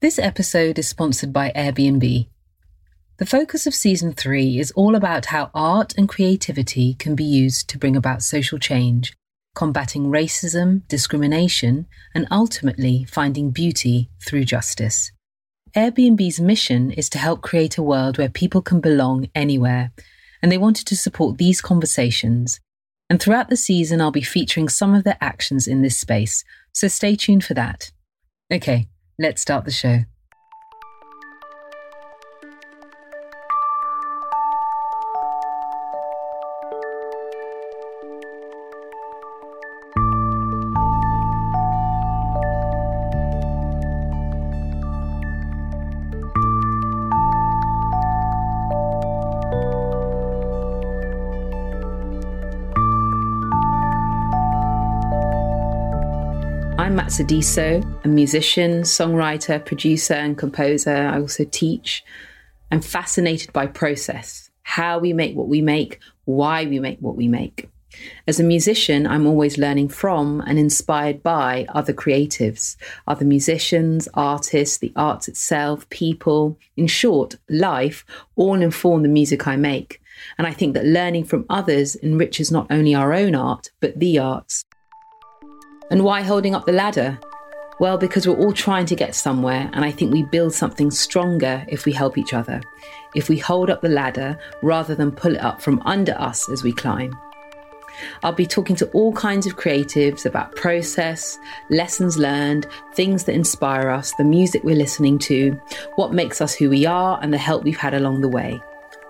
This episode is sponsored by Airbnb. The focus of season three is all about how art and creativity can be used to bring about social change, combating racism, discrimination, and ultimately finding beauty through justice. Airbnb's mission is to help create a world where people can belong anywhere, and they wanted to support these conversations. And throughout the season, I'll be featuring some of their actions in this space, so stay tuned for that. Okay, let's start the show. I'm Matt Sadiso, a musician, songwriter, producer, and composer. I also teach. I'm fascinated by process, how we make what we make, why we make what we make. As a musician, I'm always learning from and inspired by other creatives, other musicians, artists, the arts itself, people, in short, life, all inform the music I make. And I think that learning from others enriches not only our own art, but the arts. And why holding up the ladder? Well, because we're all trying to get somewhere, and I think we build something stronger if we help each other, if we hold up the ladder rather than pull it up from under us as we climb. I'll be talking to all kinds of creatives about process, lessons learned, things that inspire us, the music we're listening to, what makes us who we are, and the help we've had along the way.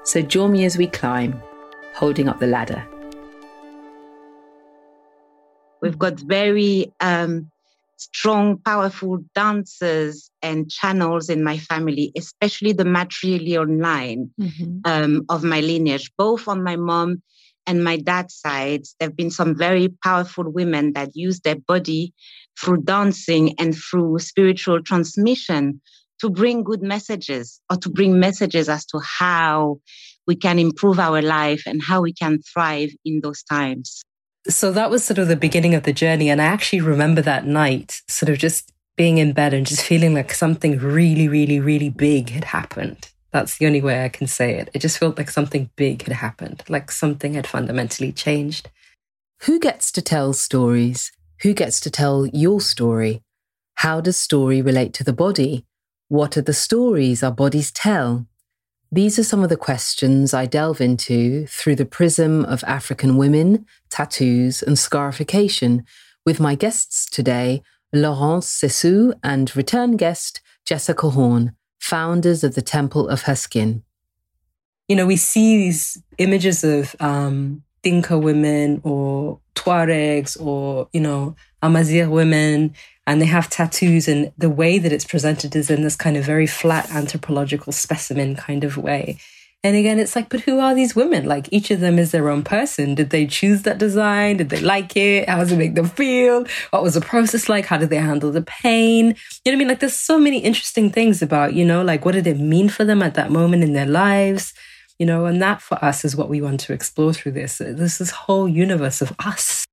So join me as we climb, holding up the ladder. We've got very um, strong, powerful dancers and channels in my family, especially the matrilineal line mm-hmm. um, of my lineage, both on my mom and my dad's sides. There have been some very powerful women that use their body through dancing and through spiritual transmission to bring good messages or to bring messages as to how we can improve our life and how we can thrive in those times so that was sort of the beginning of the journey. And I actually remember that night sort of just being in bed and just feeling like something really, really, really big had happened. That's the only way I can say it. It just felt like something big had happened, like something had fundamentally changed. Who gets to tell stories? Who gets to tell your story? How does story relate to the body? What are the stories our bodies tell? These are some of the questions I delve into through the prism of African women, tattoos, and scarification with my guests today, Laurence Sessou and return guest Jessica Horn, founders of the Temple of Her Skin. You know, we see these images of um, Dinka women or Tuaregs or, you know, Amazigh women and they have tattoos and the way that it's presented is in this kind of very flat anthropological specimen kind of way. And again it's like but who are these women? Like each of them is their own person. Did they choose that design? Did they like it? How does it make them feel? What was the process like? How did they handle the pain? You know what i mean? Like there's so many interesting things about you know like what did it mean for them at that moment in their lives? You know and that for us is what we want to explore through this. This is whole universe of us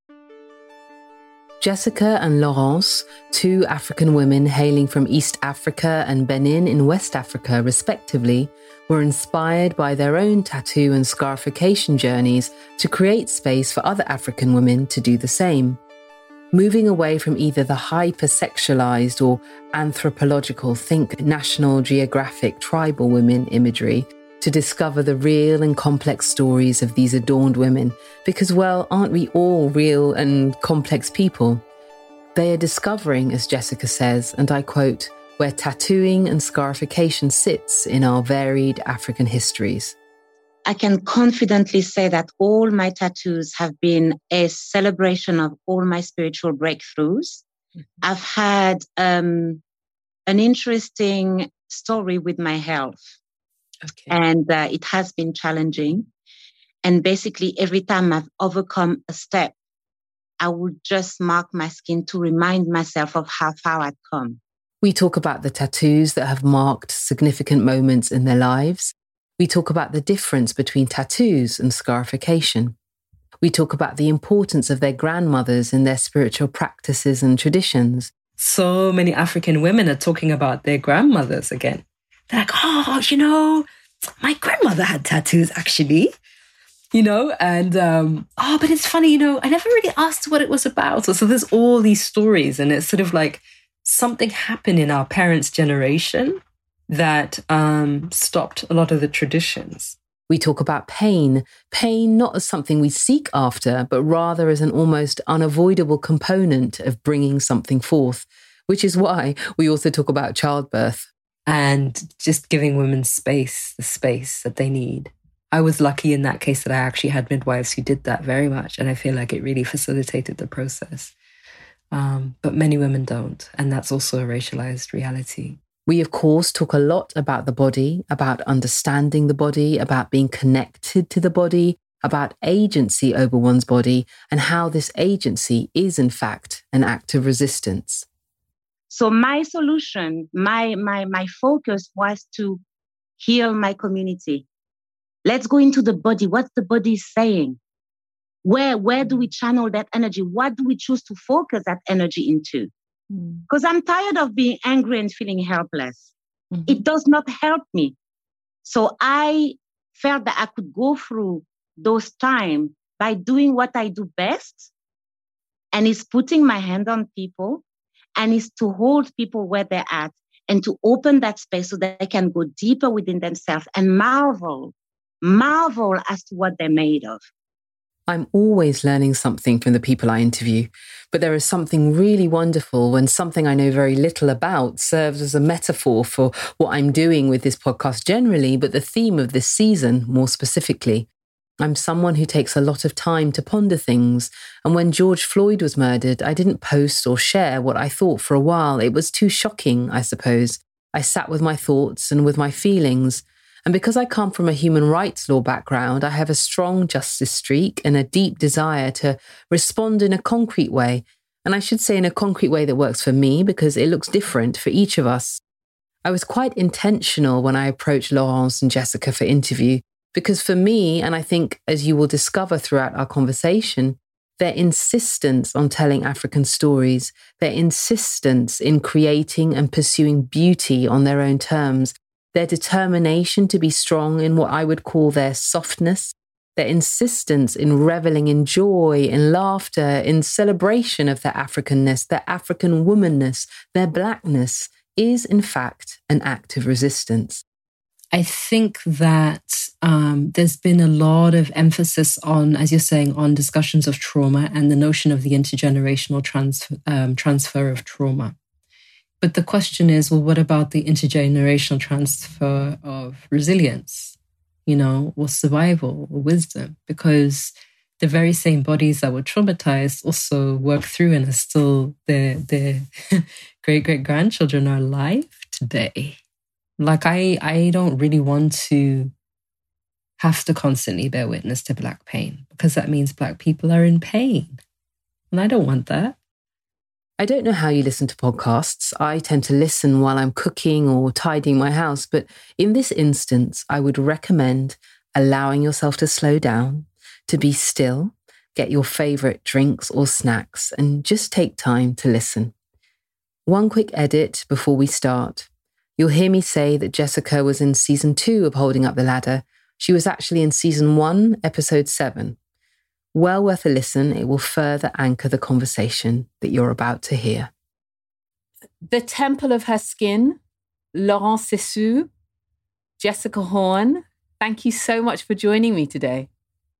Jessica and Laurence, two African women hailing from East Africa and Benin in West Africa, respectively, were inspired by their own tattoo and scarification journeys to create space for other African women to do the same. Moving away from either the hypersexualized or anthropological, think National Geographic tribal women imagery to discover the real and complex stories of these adorned women, because, well, aren't we all real and complex people? They are discovering, as Jessica says, and I quote, where tattooing and scarification sits in our varied African histories. I can confidently say that all my tattoos have been a celebration of all my spiritual breakthroughs. Mm-hmm. I've had um, an interesting story with my health. Okay. And uh, it has been challenging. And basically, every time I've overcome a step, I would just mark my skin to remind myself of how far I'd come. We talk about the tattoos that have marked significant moments in their lives. We talk about the difference between tattoos and scarification. We talk about the importance of their grandmothers in their spiritual practices and traditions. so many African women are talking about their grandmothers again. They're like, oh, you know, my grandmother had tattoos actually, you know, and um, oh, but it's funny, you know, I never really asked what it was about. So, there's all these stories, and it's sort of like something happened in our parents' generation that um, stopped a lot of the traditions. We talk about pain, pain not as something we seek after, but rather as an almost unavoidable component of bringing something forth, which is why we also talk about childbirth. And just giving women space, the space that they need. I was lucky in that case that I actually had midwives who did that very much. And I feel like it really facilitated the process. Um, but many women don't. And that's also a racialized reality. We, of course, talk a lot about the body, about understanding the body, about being connected to the body, about agency over one's body, and how this agency is, in fact, an act of resistance. So my solution, my my my focus was to heal my community. Let's go into the body. What's the body saying? Where where do we channel that energy? What do we choose to focus that energy into? Because mm. I'm tired of being angry and feeling helpless. Mm-hmm. It does not help me. So I felt that I could go through those times by doing what I do best. And is putting my hand on people and is to hold people where they're at and to open that space so that they can go deeper within themselves and marvel, marvel as to what they're made of. I'm always learning something from the people I interview, but there is something really wonderful when something I know very little about serves as a metaphor for what I'm doing with this podcast generally, but the theme of this season more specifically. I'm someone who takes a lot of time to ponder things, and when George Floyd was murdered, I didn't post or share what I thought for a while. It was too shocking, I suppose. I sat with my thoughts and with my feelings. And because I come from a human rights law background, I have a strong justice streak and a deep desire to respond in a concrete way. And I should say in a concrete way that works for me because it looks different for each of us. I was quite intentional when I approached Laurence and Jessica for interview because for me, and I think as you will discover throughout our conversation, their insistence on telling African stories, their insistence in creating and pursuing beauty on their own terms, their determination to be strong in what I would call their softness, their insistence in reveling in joy, in laughter, in celebration of their Africanness, their African womanness, their blackness, is in fact an act of resistance. I think that um, there's been a lot of emphasis on, as you're saying, on discussions of trauma and the notion of the intergenerational transfer, um, transfer of trauma. But the question is, well, what about the intergenerational transfer of resilience, you know, or survival or wisdom? Because the very same bodies that were traumatized also work through and are still their their great great grandchildren are alive today. Like I I don't really want to have to constantly bear witness to black pain because that means black people are in pain. And I don't want that. I don't know how you listen to podcasts. I tend to listen while I'm cooking or tidying my house, but in this instance, I would recommend allowing yourself to slow down, to be still, get your favorite drinks or snacks, and just take time to listen. One quick edit before we start. You'll hear me say that Jessica was in season two of Holding Up the Ladder. She was actually in season one, episode seven. Well worth a listen. It will further anchor the conversation that you're about to hear. The Temple of Her Skin, Laurence Sessou, Jessica Horn, thank you so much for joining me today.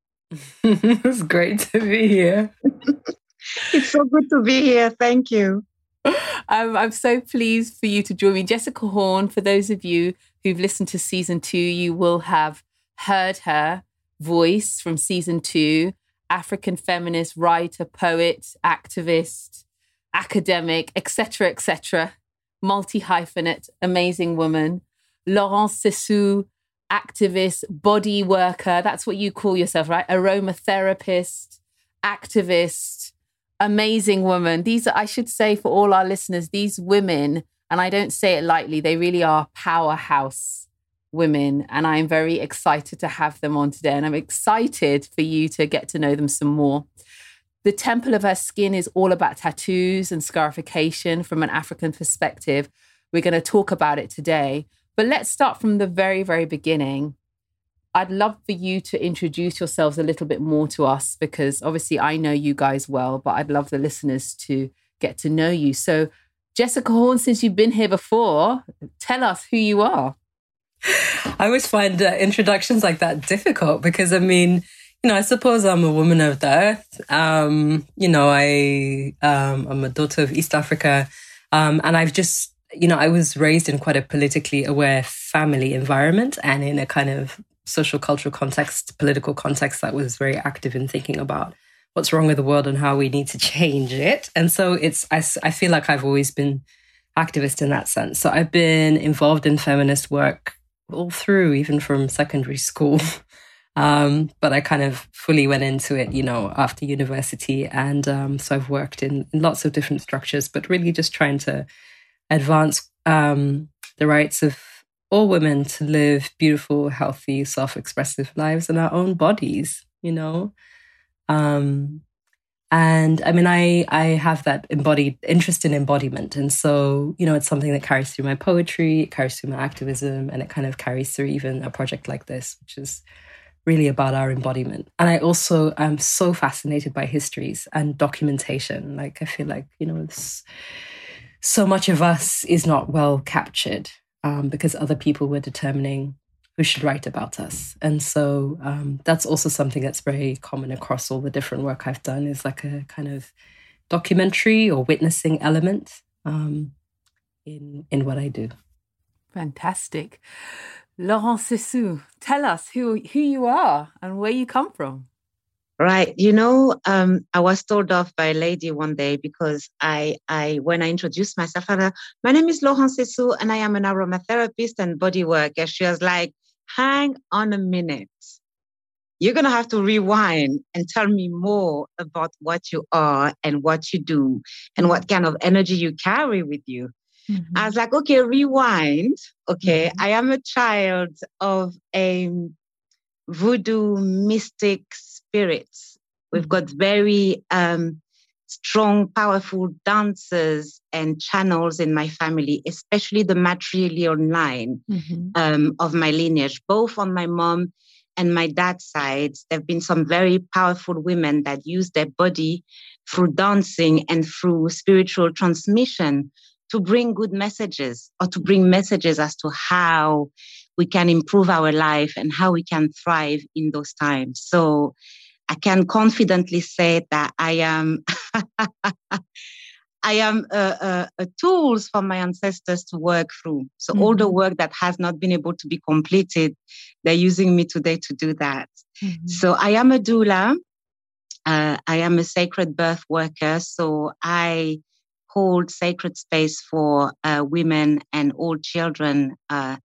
it's great to be here. it's so good to be here. Thank you. Um, I'm so pleased for you to join me. Jessica Horn, for those of you who've listened to season two, you will have heard her voice from season two. African feminist, writer, poet, activist, academic, etc., etc., multi hyphenate, amazing woman. Laurence Sessou, activist, body worker. That's what you call yourself, right? Aromatherapist, activist, amazing woman. These are, I should say, for all our listeners, these women, and I don't say it lightly, they really are powerhouse women. And I'm very excited to have them on today. And I'm excited for you to get to know them some more. The Temple of Her Skin is all about tattoos and scarification from an African perspective. We're going to talk about it today. But let's start from the very, very beginning. I'd love for you to introduce yourselves a little bit more to us because obviously I know you guys well, but I'd love the listeners to get to know you. So, Jessica Horn, since you've been here before, tell us who you are. I always find uh, introductions like that difficult because I mean, you know, I suppose I'm a woman of the earth. Um, you know, I um, I'm a daughter of East Africa, um, and I've just, you know, I was raised in quite a politically aware family environment and in a kind of social cultural context, political context that was very active in thinking about what's wrong with the world and how we need to change it. And so it's I, I feel like I've always been activist in that sense. So I've been involved in feminist work all through, even from secondary school. Um, but I kind of fully went into it, you know, after university. And um, so I've worked in, in, lots of different structures, but really just trying to advance um, the rights of all women to live beautiful, healthy, self expressive lives in our own bodies, you know. Um, and I mean, I I have that embodied interest in embodiment, and so you know, it's something that carries through my poetry, it carries through my activism, and it kind of carries through even a project like this, which is really about our embodiment. And I also am so fascinated by histories and documentation. Like I feel like you know, so much of us is not well captured um, because other people were determining who should write about us. And so um, that's also something that's very common across all the different work I've done is like a kind of documentary or witnessing element um, in in what I do. Fantastic. Laurence Sessou, tell us who, who you are and where you come from. Right. You know, um, I was told off by a lady one day because I, I when I introduced myself, I my name is Laurence Sessou and I am an aromatherapist and body worker. She was like, hang on a minute. You're going to have to rewind and tell me more about what you are and what you do and what kind of energy you carry with you. Mm-hmm. I was like, okay, rewind. Okay, mm-hmm. I am a child of a voodoo mystic spirits. We've mm-hmm. got very um, strong, powerful dancers and channels in my family, especially the matrilineal line mm-hmm. um, of my lineage, both on my mom and my dad's side. There have been some very powerful women that use their body through dancing and through spiritual transmission to bring good messages or to bring messages as to how we can improve our life and how we can thrive in those times. So I can confidently say that I am I am a, a, a, tools for my ancestors to work through. So mm-hmm. all the mm-hmm. work that has not been able to be completed, they're using me today to do that. Mm-hmm. So I am a doula. Uh, I am a sacred birth worker. So I hold sacred space for uh, women and all children uh,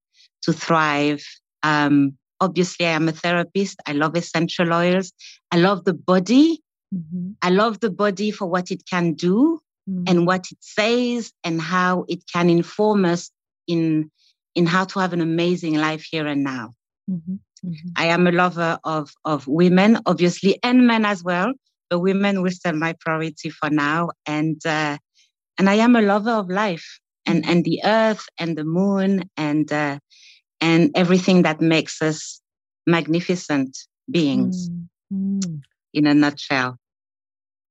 to thrive. Um, obviously, I am a therapist. I love essential oils. I love the body. Mm-hmm. I love the body for what it can do mm-hmm. and what it says and how it can inform us in in how to have an amazing life here and now. Mm-hmm. mm-hmm. I am a lover of of women, obviously, and men as well. But women will still my priority for now, and uh, and I am a lover of life and and the earth and the moon and uh, and everything that makes us magnificent beings. Mm. In a nutshell.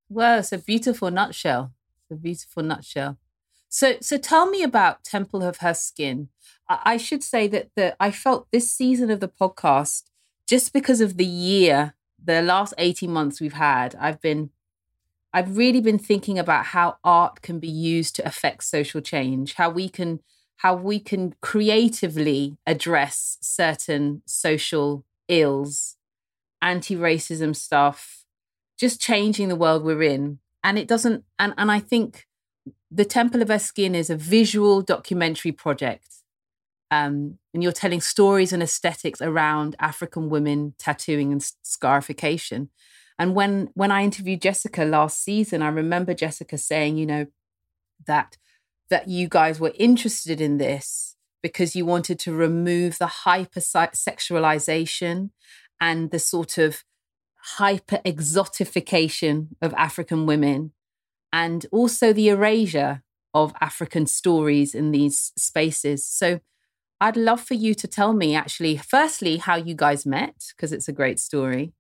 Well, it's a beautiful nutshell. It's a beautiful nutshell. So, so tell me about Temple of Her Skin. I, I should say that the I felt this season of the podcast, just because of the year, the last 18 months we've had, I've been I've really been thinking about how art can be used to affect social change, how we can how we can creatively address certain social ills, anti-racism stuff, just changing the world we're in. And it doesn't and, and I think the Temple of Her Skin is a visual documentary project. Um, and you're telling stories and aesthetics around African women tattooing and scarification. And when when I interviewed Jessica last season, I remember Jessica saying, you know, that that you guys were interested in this because you wanted to remove the hypersexualization and the sort of hyper exotification of African women and also the erasure of African stories in these spaces. So I'd love for you to tell me actually, firstly, how you guys met, because it's a great story,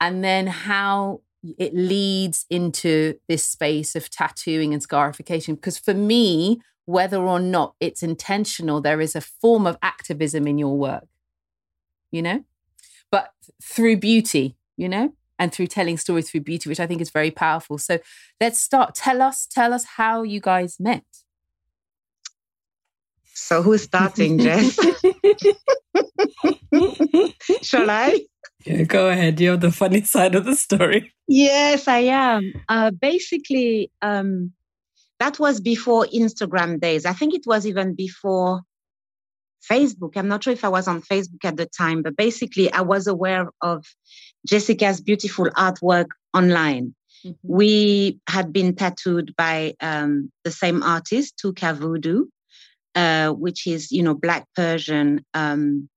and then how it leads into this space of tattooing and scarification. Because for me, whether or not it's intentional, there is a form of activism in your work, you know, but through beauty, you know, and through telling stories through beauty, which I think is very powerful. So let's start. Tell us, tell us how you guys met. So who's starting, Jess? Shall I? Yeah, go ahead. You're the funny side of the story. Yes, I am. Uh, basically, um, that was before Instagram days. I think it was even before Facebook. I'm not sure if I was on Facebook at the time, but basically, I was aware of Jessica's beautiful artwork online. Mm-hmm. We had been tattooed by um, the same artist, Tuka Voodoo, uh, which is, you know, Black Persian um,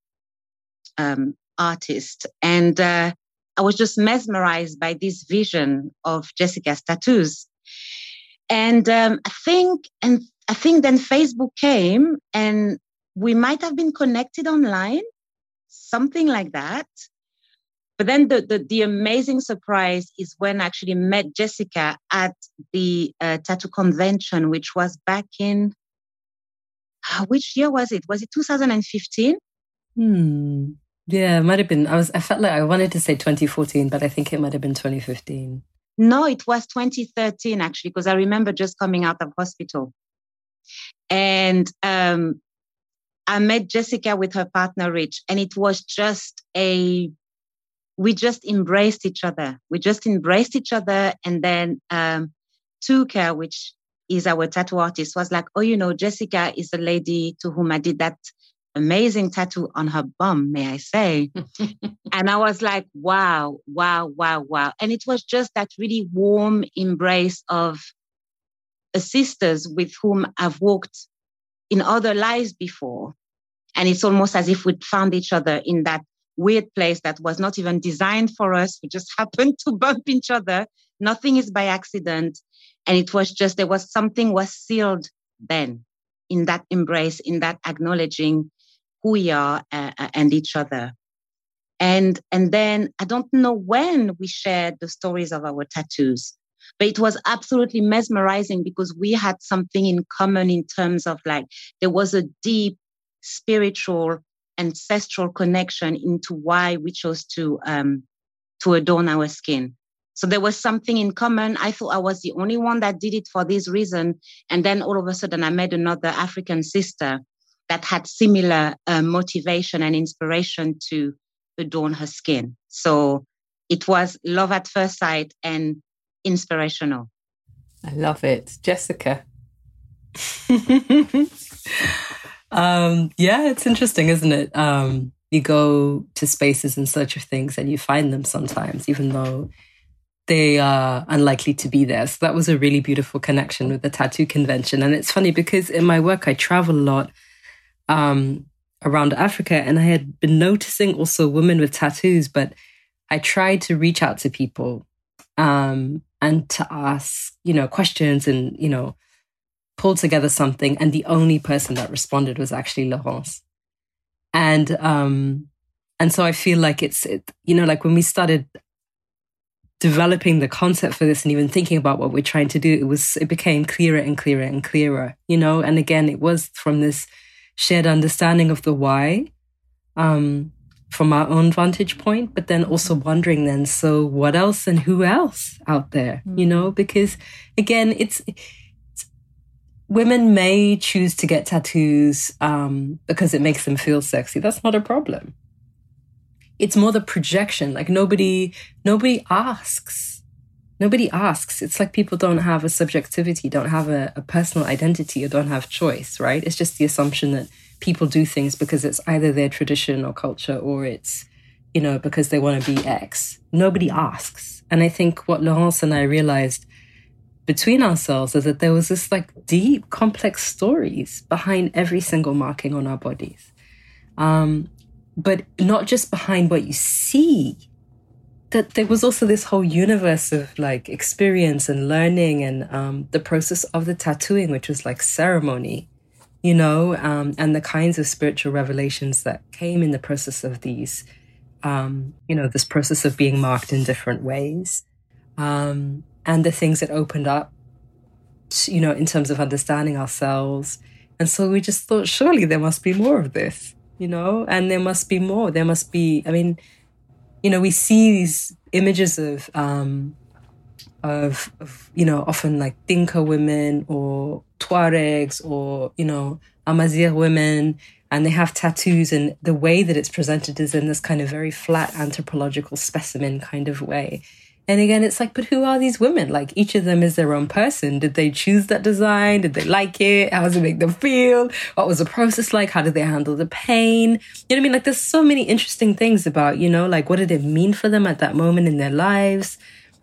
um, artist. And uh, I was just mesmerized by this vision of Jessica's tattoos. And um, I think, and I think then Facebook came, and we might have been connected online, something like that. But then the, the, the, amazing surprise is when I actually met Jessica at the uh, tattoo convention, which was back in, which year was it? Was it 2015? Hmm. Yeah, it might have been. I was. I felt like I wanted to say 2014, but I think it might have been 2015. No, it was 2013 actually, because I remember just coming out of hospital, and um, I met Jessica with her partner Rich, and it was just a we just embraced each other. We just embraced each other. And then um, Tuka, which is our tattoo artist, was like, oh, you know, Jessica is the lady to whom I did that amazing tattoo on her bum, may I say. and I was like, wow, wow, wow, wow. And it was just that really warm embrace of sisters with whom I've walked in other lives before. And it's almost as if we'd found each other in that weird place that was not even designed for us. We just happened to bump each other. Nothing is by accident. And it was just, there was something was sealed then in that embrace, in that acknowledging who we are uh, uh, and each other. And, and then I don't know when we shared the stories of our tattoos, but it was absolutely mesmerizing because we had something in common in terms of like, there was a deep spiritual ancestral connection into why we chose to um, to adorn our skin. So there was something in common. I thought I was the only one that did it for this reason, and then all of a sudden I met another African sister that had similar uh, motivation and inspiration to adorn her skin. So it was love at first sight and inspirational. I love it, Jessica. Um, yeah, it's interesting, isn't it? Um, you go to spaces in search of things and you find them sometimes, even though they are unlikely to be there. So that was a really beautiful connection with the tattoo convention. And it's funny because in my work, I travel a lot um, around Africa and I had been noticing also women with tattoos, but I tried to reach out to people um, and to ask, you know, questions and, you know, pull together something, and the only person that responded was actually Laurence. And um, and so I feel like it's it, you know like when we started developing the concept for this and even thinking about what we're trying to do, it was it became clearer and clearer and clearer. You know, and again, it was from this shared understanding of the why. Um, from our own vantage point, but then also wondering then, so what else and who else out there, you mm. know? Because again, it's women may choose to get tattoos um, because it makes them feel sexy. That's not a problem. It's more the projection. Like nobody, nobody asks. Nobody asks. It's like people don't have a subjectivity, don't have a, a personal identity, or don't have choice, right? It's just the assumption that people do things because it's either their tradition or culture or it's, you know, because they want to be X. Nobody asks. And I think what Laurence and I realized between ourselves is that there was this like deep, complex stories behind every single marking on our bodies. Um, but not just behind what you see, that there was also this whole universe of like experience and learning and um, the process of the tattooing, which was like ceremony, you know, um, and the kinds of spiritual revelations that came in the process of these, um, you know, this process of being marked in different ways, um, and the things that opened up, you know, in terms of understanding ourselves. And so we just thought, surely there must be more of this, you know, and there must be more. There must be, I mean, you know, we see these images of, um, of, of, you know, often like Dinka women or Tuaregs or, you know, Amazigh women, and they have tattoos, and the way that it's presented is in this kind of very flat anthropological specimen kind of way. And again, it's like, but who are these women? Like each of them is their own person. Did they choose that design? Did they like it? How does it make them feel? What was the process like? How did they handle the pain? You know what I mean? Like there's so many interesting things about, you know, like what did it mean for them at that moment in their lives?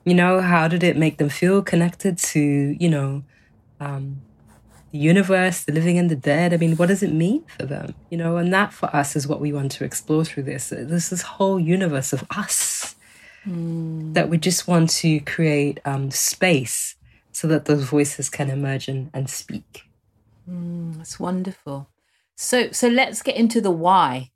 You know, how did it make them feel connected to, you know, um, the universe, the living and the dead? I mean, what does it mean for them? You know, and that for us is what we want to explore through this. This this whole universe of us that we just want to create um, space so that those voices can emerge and, and speak. Mm, that's wonderful. So, so let's get into the why,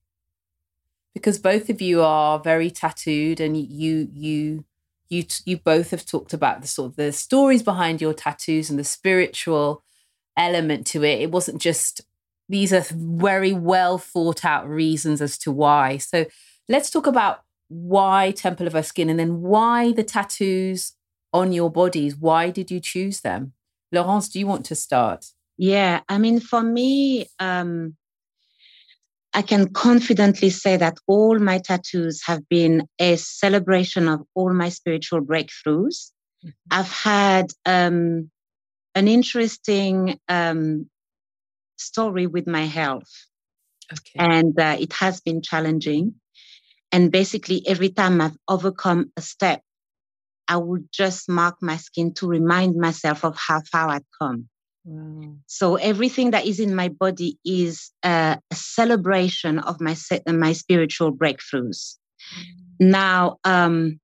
because both of you are very tattooed, and you, you, you, you both have talked about the sort of the stories behind your tattoos and the spiritual element to it. It wasn't just these are very well thought out reasons as to why. So, let's talk about why Temple of Her Skin and then why the tattoos on your bodies? Why did you choose them? Laurence, do you want to start? Yeah, I mean, for me, um, I can confidently say that all my tattoos have been a celebration of all my spiritual breakthroughs. Mm-hmm. I've had um, an interesting um, story with my health, okay. and uh, it has been challenging. And basically, every time I've overcome a step, I would just mark my skin to remind myself of how far I'd come. Wow. So everything that is in my body is a, a celebration of my my spiritual breakthroughs. Mm. Now, um,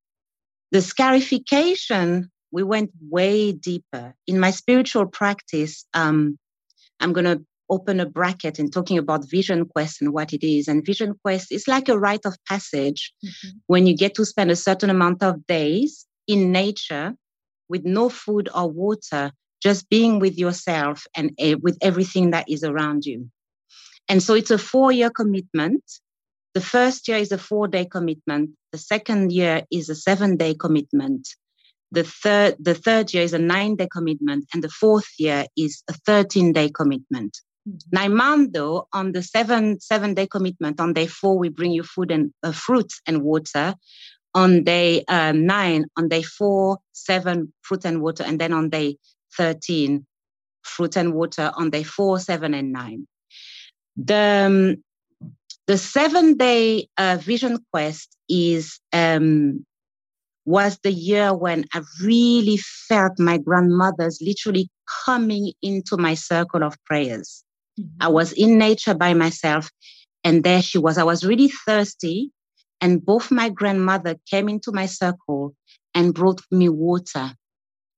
the scarification we went way deeper in my spiritual practice. Um, I'm going to open a bracket and talking about Vision Quest and what it is. And Vision Quest is like a rite of passage mm-hmm. when you get to spend a certain amount of days in nature with no food or water, just being with yourself and uh, with everything that is around you. And so it's a four year commitment. The first year is a four day commitment. The second year is a seven day commitment. The third, the third year is a nine day commitment. And the fourth year is a 13 day commitment. Naimando, on the seven seven day commitment, on day four, we bring you food and uh, fruits and water. On day uh, nine, on day four, seven, fruit and water. And then on day 13, fruit and water on day four, seven, and nine. The, um, the seven day uh, vision quest is um, was the year when I really felt my grandmother's literally coming into my circle of prayers. Mm-hmm. I was in nature by myself, and there she was. I was really thirsty, and both my grandmother came into my circle and brought me water.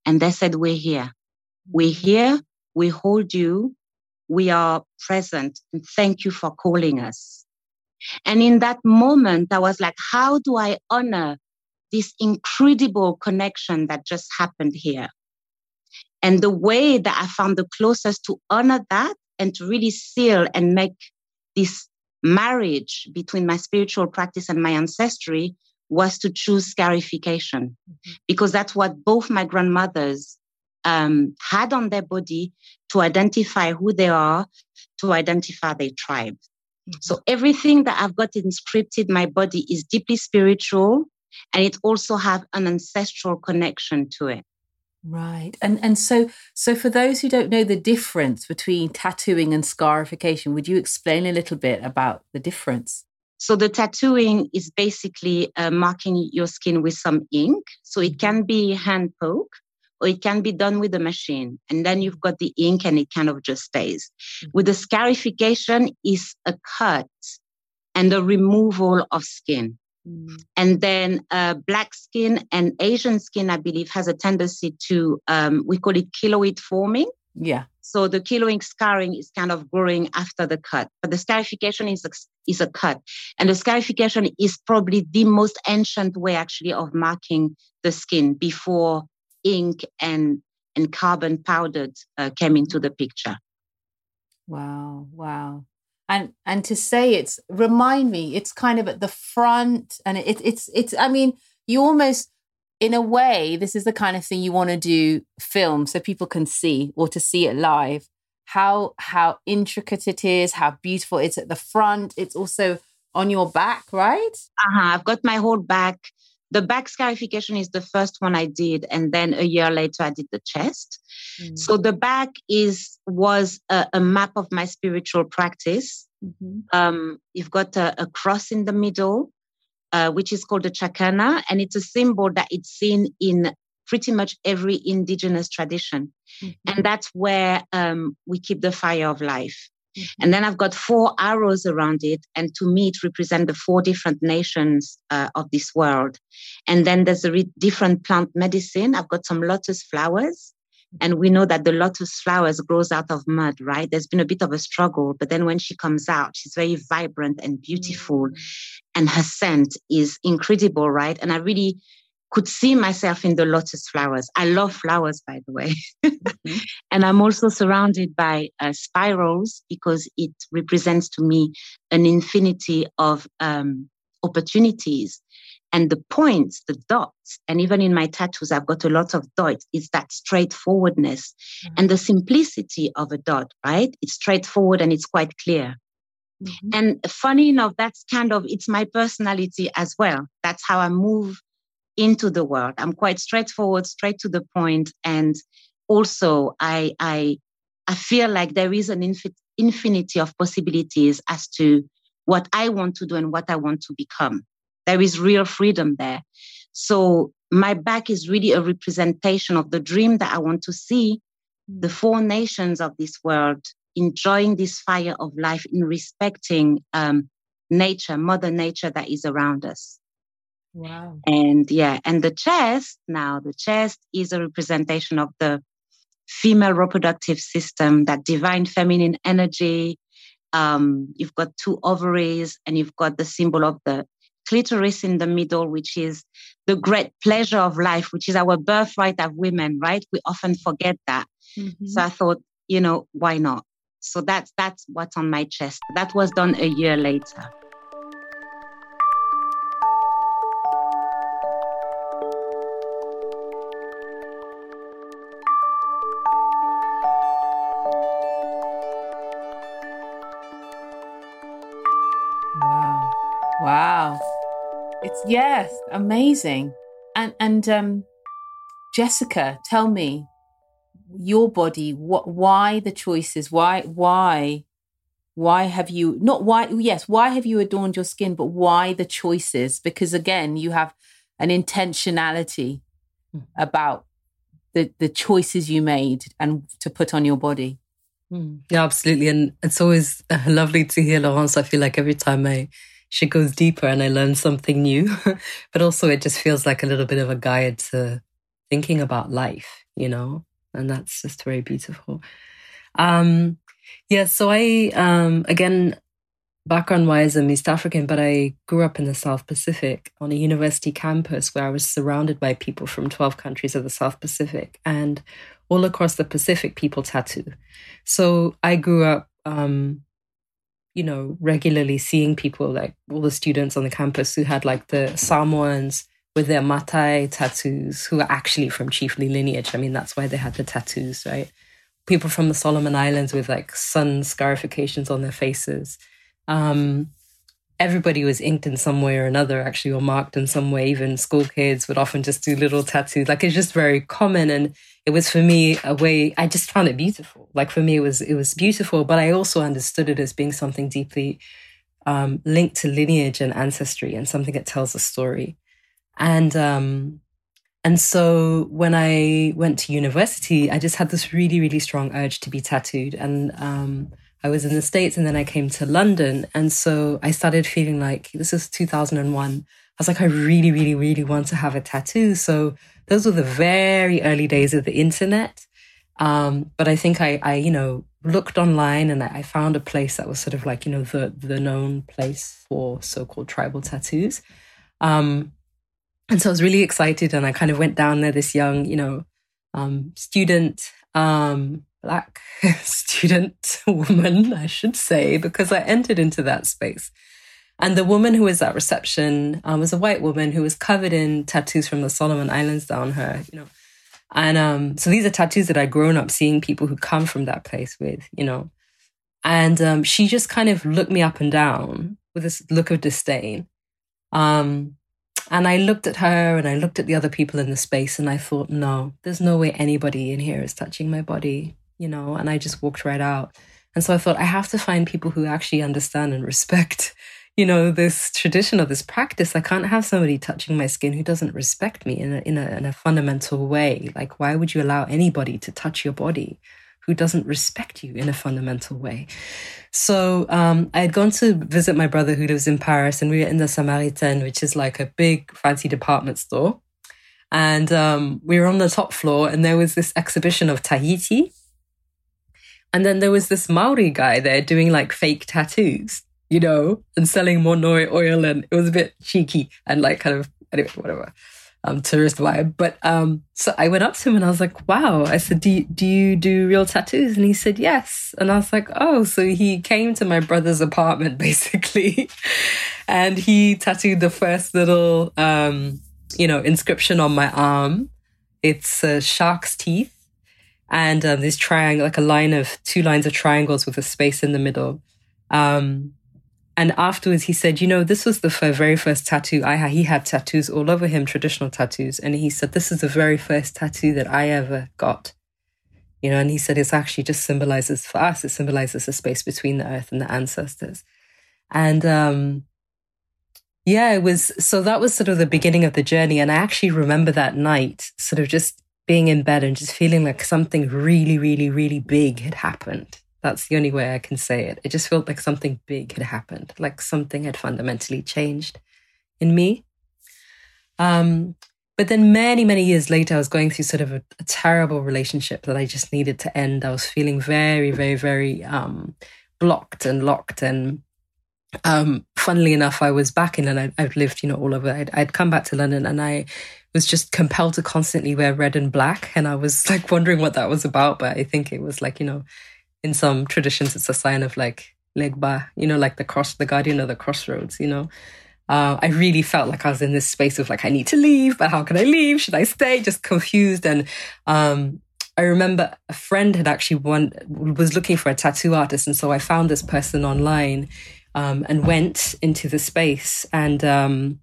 And they said, We're here. We're here. We hold you. We are present. And thank you for calling us. And in that moment, I was like, How do I honor this incredible connection that just happened here? And the way that I found the closest to honor that and to really seal and make this marriage between my spiritual practice and my ancestry was to choose scarification mm-hmm. because that's what both my grandmothers um, had on their body to identify who they are, to identify their tribe. Mm-hmm. So everything that I've got inscripted my body is deeply spiritual and it also have an ancestral connection to it. Right. And and so so for those who don't know the difference between tattooing and scarification, would you explain a little bit about the difference? So the tattooing is basically uh, marking your skin with some ink. So it can be hand poke or it can be done with a machine. And then you've got the ink and it kind of just stays. Mm-hmm. With the scarification is a cut and the removal of skin. Mm. And then uh, black skin and Asian skin, I believe, has a tendency to, um, we call it keloid forming. Yeah. So the keloid scarring is kind of growing after the cut, but the scarification is a, is a cut. And the scarification is probably the most ancient way actually of marking the skin before ink and, and carbon powdered uh, came into the picture. Wow, wow. And and to say it's remind me, it's kind of at the front and it, it's it's I mean, you almost in a way, this is the kind of thing you want to do film so people can see or to see it live. How how intricate it is, how beautiful it's at the front. It's also on your back, right? Uh-huh. I've got my whole back the back scarification is the first one I did, and then a year later I did the chest. Mm. So the back is was a, a, map of my spiritual practice. Mm-hmm. Um, you've got a, a, cross in the middle, uh, which is called the chakana, and it's a symbol that it's seen in pretty much every indigenous tradition, mm-hmm. and that's where um, we keep the fire of life. Mm-hmm. And then I've got four arrows around it. And to me, it represents the four different nations uh, of this world. And then there's a re- different plant medicine. I've got some lotus flowers. And we know that the lotus flowers grows out of mud, right? There's been a bit of a struggle, but then when she comes out, she's very vibrant and beautiful. Mm-hmm. And her scent is incredible, right? And I really could see myself in the lotus flowers. I love flowers, by the way. mm-hmm. And I'm also surrounded by uh, spirals because it represents to me an infinity of um, opportunities. And the points, the dots, and even in my tattoos, I've got a lot of dots. It's that straightforwardness mm-hmm. and the simplicity of a dot, right? It's straightforward and it's quite clear. Mm-hmm. And funny enough, that's kind of, it's my personality as well. That's how I move into the world. I'm quite straightforward, straight to the point, and also I I I feel like there is an infi- infinity of possibilities as to what I want to do and what I want to become. There is real freedom there. So my back is really a representation of the dream that I want to see the four nations of this world enjoying this fire of life in respecting um, nature, Mother Nature that is around us. Wow. And yeah, and the chest now, the chest is a representation of the female reproductive system, that divine feminine energy. Um, you've got two ovaries, and you've got the symbol of the clitoris in the middle, which is the great pleasure of life, which is our birthright as women, right? We often forget that. Mm-hmm. So I thought, you know, why not? So that's that's what's on my chest. That was done a year later. Yes, amazing. And and um, Jessica, tell me your body. What? Why the choices? Why? Why? Why have you not? Why? Yes. Why have you adorned your skin? But why the choices? Because again, you have an intentionality mm. about the the choices you made and to put on your body. Mm. Yeah, absolutely. And it's always uh, lovely to hear Laurence. I feel like every time I she goes deeper and I learn something new. but also, it just feels like a little bit of a guide to thinking about life, you know? And that's just very beautiful. Um, yeah, so I, um, again, background wise, I'm East African, but I grew up in the South Pacific on a university campus where I was surrounded by people from 12 countries of the South Pacific. And all across the Pacific, people tattoo. So I grew up um, you know, regularly seeing people like all the students on the campus who had like the Samoans with their Matai tattoos who are actually from chiefly lineage. I mean, that's why they had the tattoos, right? People from the Solomon Islands with like sun scarifications on their faces. Um, everybody was inked in some way or another, actually, or marked in some way. Even school kids would often just do little tattoos. Like it's just very common. And it was for me a way, I just found it beautiful. Like for me, it was, it was beautiful, but I also understood it as being something deeply um, linked to lineage and ancestry and something that tells a story. And, um, and so when I went to university, I just had this really, really strong urge to be tattooed. And, um, I was in the States and then I came to London. And so I started feeling like this is 2001. I was like, I really, really, really want to have a tattoo. So those were the very early days of the internet. Um, but I think I, I, you know, looked online and I found a place that was sort of like, you know, the the known place for so-called tribal tattoos. Um, and so I was really excited and I kind of went down there, this young, you know, um, student, um, black student woman, I should say, because I entered into that space. And the woman who was at reception um, was a white woman who was covered in tattoos from the Solomon Islands down her, you know. And um, so these are tattoos that I'd grown up seeing people who come from that place with, you know. And um, she just kind of looked me up and down with this look of disdain. Um, and I looked at her and I looked at the other people in the space and I thought, no, there's no way anybody in here is touching my body, you know. And I just walked right out. And so I thought, I have to find people who actually understand and respect you know, this tradition or this practice. I can't have somebody touching my skin who doesn't respect me in a, in a, in a fundamental way. Like, why would you allow anybody to touch your body who doesn't respect you in a fundamental way? So um, I had gone to visit my brother who lives in Paris, and we were in the Samaritaine, which is like a big fancy department store. And um, we were on the top floor, and there was this exhibition of Tahiti. And then there was this Maori guy there doing like fake tattoos you know, and selling Monoi oil. And it was a bit cheeky and like kind of, anyway, whatever, um, tourist vibe. But um, so I went up to him and I was like, wow. I said, do, do you do real tattoos? And he said, yes. And I was like, oh, so he came to my brother's apartment basically. and he tattooed the first little, um, you know, inscription on my arm. It's a shark's teeth. And um, this triangle, like a line of two lines of triangles with a space in the middle. Um, and afterwards, he said, You know, this was the very first tattoo I had. He had tattoos all over him, traditional tattoos. And he said, This is the very first tattoo that I ever got. You know, and he said, It's actually just symbolizes for us, it symbolizes the space between the earth and the ancestors. And, um, yeah, it was so that was sort of the beginning of the journey. And I actually remember that night sort of just being in bed and just feeling like something really, really, really big had happened. That's the only way I can say it. It just felt like something big had happened, like something had fundamentally changed in me. Um, but then many, many years later, I was going through sort of a, a, terrible relationship that I just needed to end. I was feeling very, very, very um, blocked and locked. And um, funnily enough, I was back in London. I've lived, you know, all over. I'd, I'd come back to London and I was just compelled to constantly wear red and black. And I was like wondering what that was about. But I think it was like, you know, in some traditions, it's a sign of like legba, you know, like the cross, the guardian of the crossroads, you know. Uh, I really felt like I was in this space of like, I need to leave, but how can I leave? Should I stay? Just confused. And um, I remember a friend had actually one was looking for a tattoo artist, and so I found this person online um, and went into the space and. Um,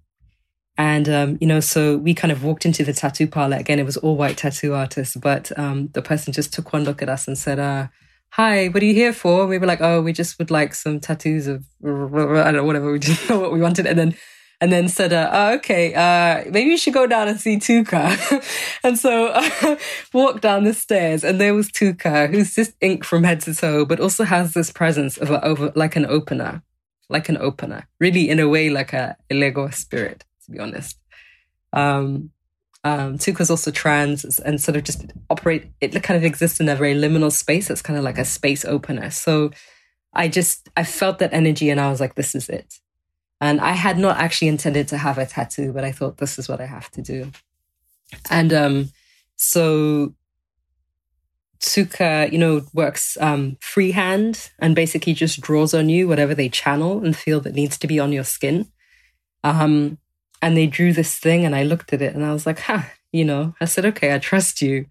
and um, you know, so we kind of walked into the tattoo parlor. Again, it was all white tattoo artists, but um, the person just took one look at us and said, uh, hi, what are you here for? we were like, oh, we just would like some tattoos of, I don't know, whatever. We didn't know what we wanted. And then, and then said, uh, oh, okay, uh, maybe you should go down and see Tuka. and so uh, walked down the stairs and there was Tuka, who's just ink from head to toe, but also has this presence of a, over, like an opener, like an opener, really in a way, like a, Legba spirit, to be honest. Um, um, Tuka's also trans and sort of just operate, it kind of exists in a very liminal space. It's kind of like a space opener. So I just, I felt that energy and I was like, this is it. And I had not actually intended to have a tattoo, but I thought this is what I have to do. And um, so Tuka, you know, works um, freehand and basically just draws on you whatever they channel and feel that needs to be on your skin. Um, and they drew this thing and I looked at it and I was like, huh, you know, I said, okay, I trust you.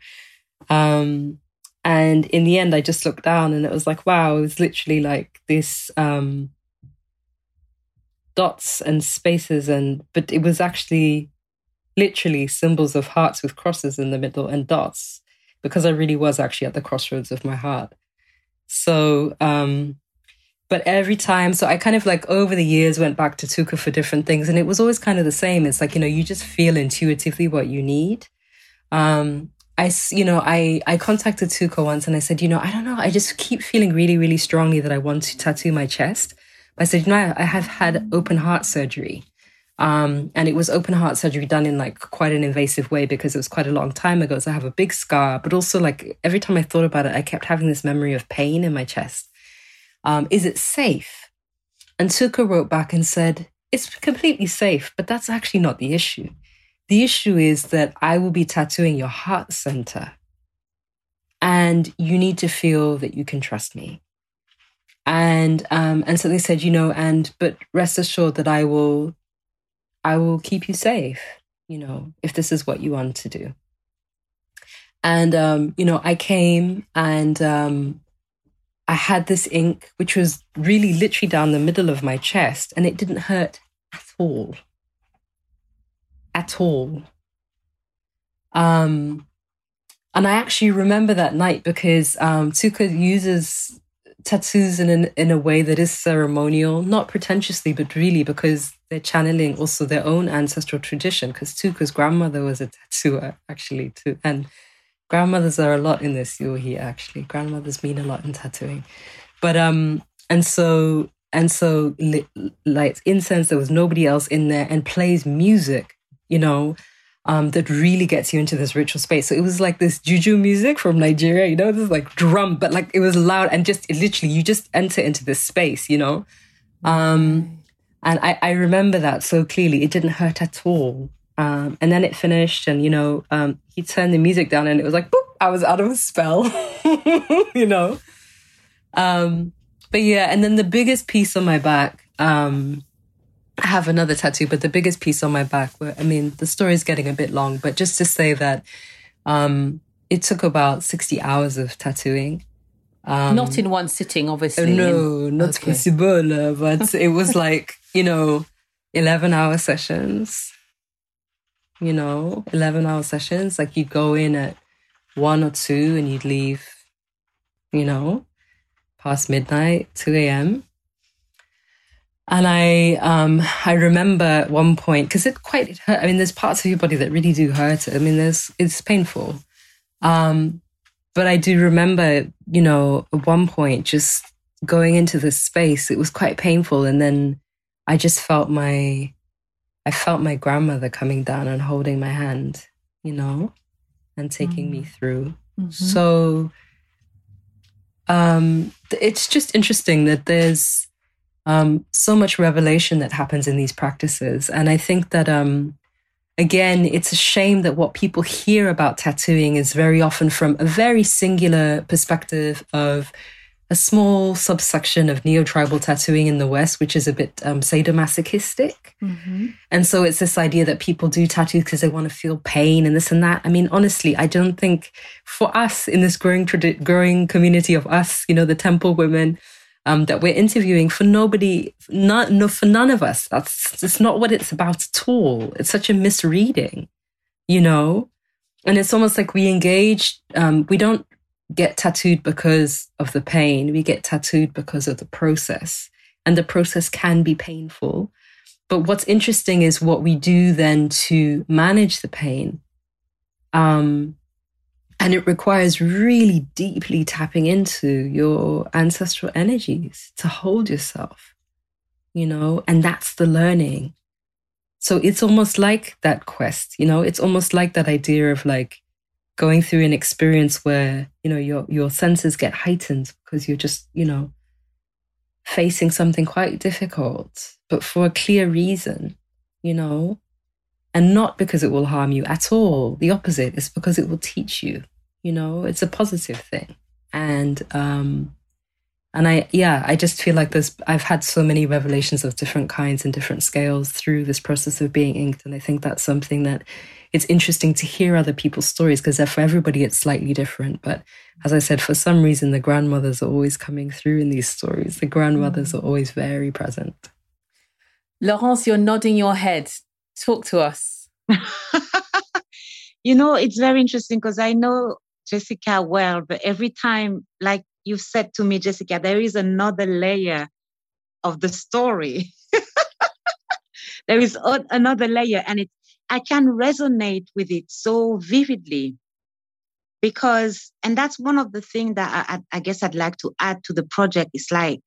Um, and in the end, I just looked down and it was like, wow, it was literally like this um, dots and spaces. And, but it was actually literally symbols of hearts with crosses in the middle and dots because I really was actually at the crossroads of my heart. So, um, but every time, so I kind of like over the years went back to Tuka for different things, and it was always kind of the same. It's like you know, you just feel intuitively what you need. Um, I, you know, I I contacted Tuka once, and I said, you know, I don't know, I just keep feeling really, really strongly that I want to tattoo my chest. I said, you know, I have had open heart surgery. Um, and it was open heart surgery done in like quite an invasive way because it was quite a long time ago. So I have a big scar, but also like every time I thought about it, I kept having this memory of pain in my chest. Um, is it safe? And Tuka wrote back and said, it's completely safe, but that's actually not the issue. The issue is that I will be tattooing your heart center. And you need to feel that you can trust me. And um, and so they said, you know, and but rest assured that I will I will keep you safe, you know, if this is what you want to do. And um, you know, I came and um I had this ink, which was really literally down the middle of my chest, and it didn't hurt at all. At all. Um, and I actually remember that night because um, Tuka uses tattoos in an, in a way that is ceremonial, not pretentiously, but really because they're channeling also their own ancestral tradition. Because Tuka's grandmother was a tattooer, actually, too, and grandmothers are a lot in this. You'll hear actually, grandmothers mean a lot in tattooing, but um, and so and so like incense there was nobody else in there and plays music you know um, that really gets you into this ritual space. So it was like this juju music from Nigeria, you know, this like drum, but like it was loud and just literally you just enter into this space, you know. Um, and I, I remember that so clearly. It didn't hurt at all. Um, and then it finished, and you know, um, he turned the music down, and it was like, boop, I was out of a spell, you know. Um, but yeah, and then the biggest piece on my back, um, have another tattoo, but the biggest piece on my back, where, I mean, the story is getting a bit long, but just to say that um, it took about 60 hours of tattooing. Um, not in one sitting, obviously. No, not okay. possible, but it was like, you know, 11 hour sessions, you know, 11 hour sessions. Like you'd go in at one or two and you'd leave, you know, past midnight, 2 a.m. And I, um, I remember at one point, because it quite it hurt. I mean, there's parts of your body that really do hurt. I mean, there's, it's painful. Um, but I do remember, you know, at one point just going into this space, it was quite painful. And then I just felt my, I felt my grandmother coming down and holding my hand, you know, and taking mm-hmm. me through. Mm-hmm. So, um, it's just interesting that there's um, so much revelation that happens in these practices. And I think that, um, again, it's a shame that what people hear about tattooing is very often from a very singular perspective of a small subsection of neo-tribal tattooing in the West, which is a bit um, sadomasochistic. Mm-hmm. And so it's this idea that people do tattoos because they want to feel pain and this and that. I mean, honestly, I don't think for us in this growing tradi- growing community of us, you know, the temple women um, that we're interviewing, for nobody, not no, for none of us, that's it's not what it's about at all. It's such a misreading, you know. And it's almost like we engage. Um, we don't get tattooed because of the pain. We get tattooed because of the process. And the process can be painful. But what's interesting is what we do then to manage the pain. Um, and it requires really deeply tapping into your ancestral energies to hold yourself, you know, and that's the learning. So it's almost like that quest, you know, it's almost like that idea of like, going through an experience where you know your your senses get heightened because you're just you know facing something quite difficult but for a clear reason you know and not because it will harm you at all the opposite is because it will teach you you know it's a positive thing and um and i yeah i just feel like there's i've had so many revelations of different kinds and different scales through this process of being inked and i think that's something that it's interesting to hear other people's stories because for everybody it's slightly different. But as I said, for some reason, the grandmothers are always coming through in these stories. The grandmothers mm. are always very present. Laurence, you're nodding your head. Talk to us. you know, it's very interesting because I know Jessica well, but every time, like you've said to me, Jessica, there is another layer of the story. there is another layer, and it I can resonate with it so vividly because, and that's one of the things that I, I guess I'd like to add to the project is like,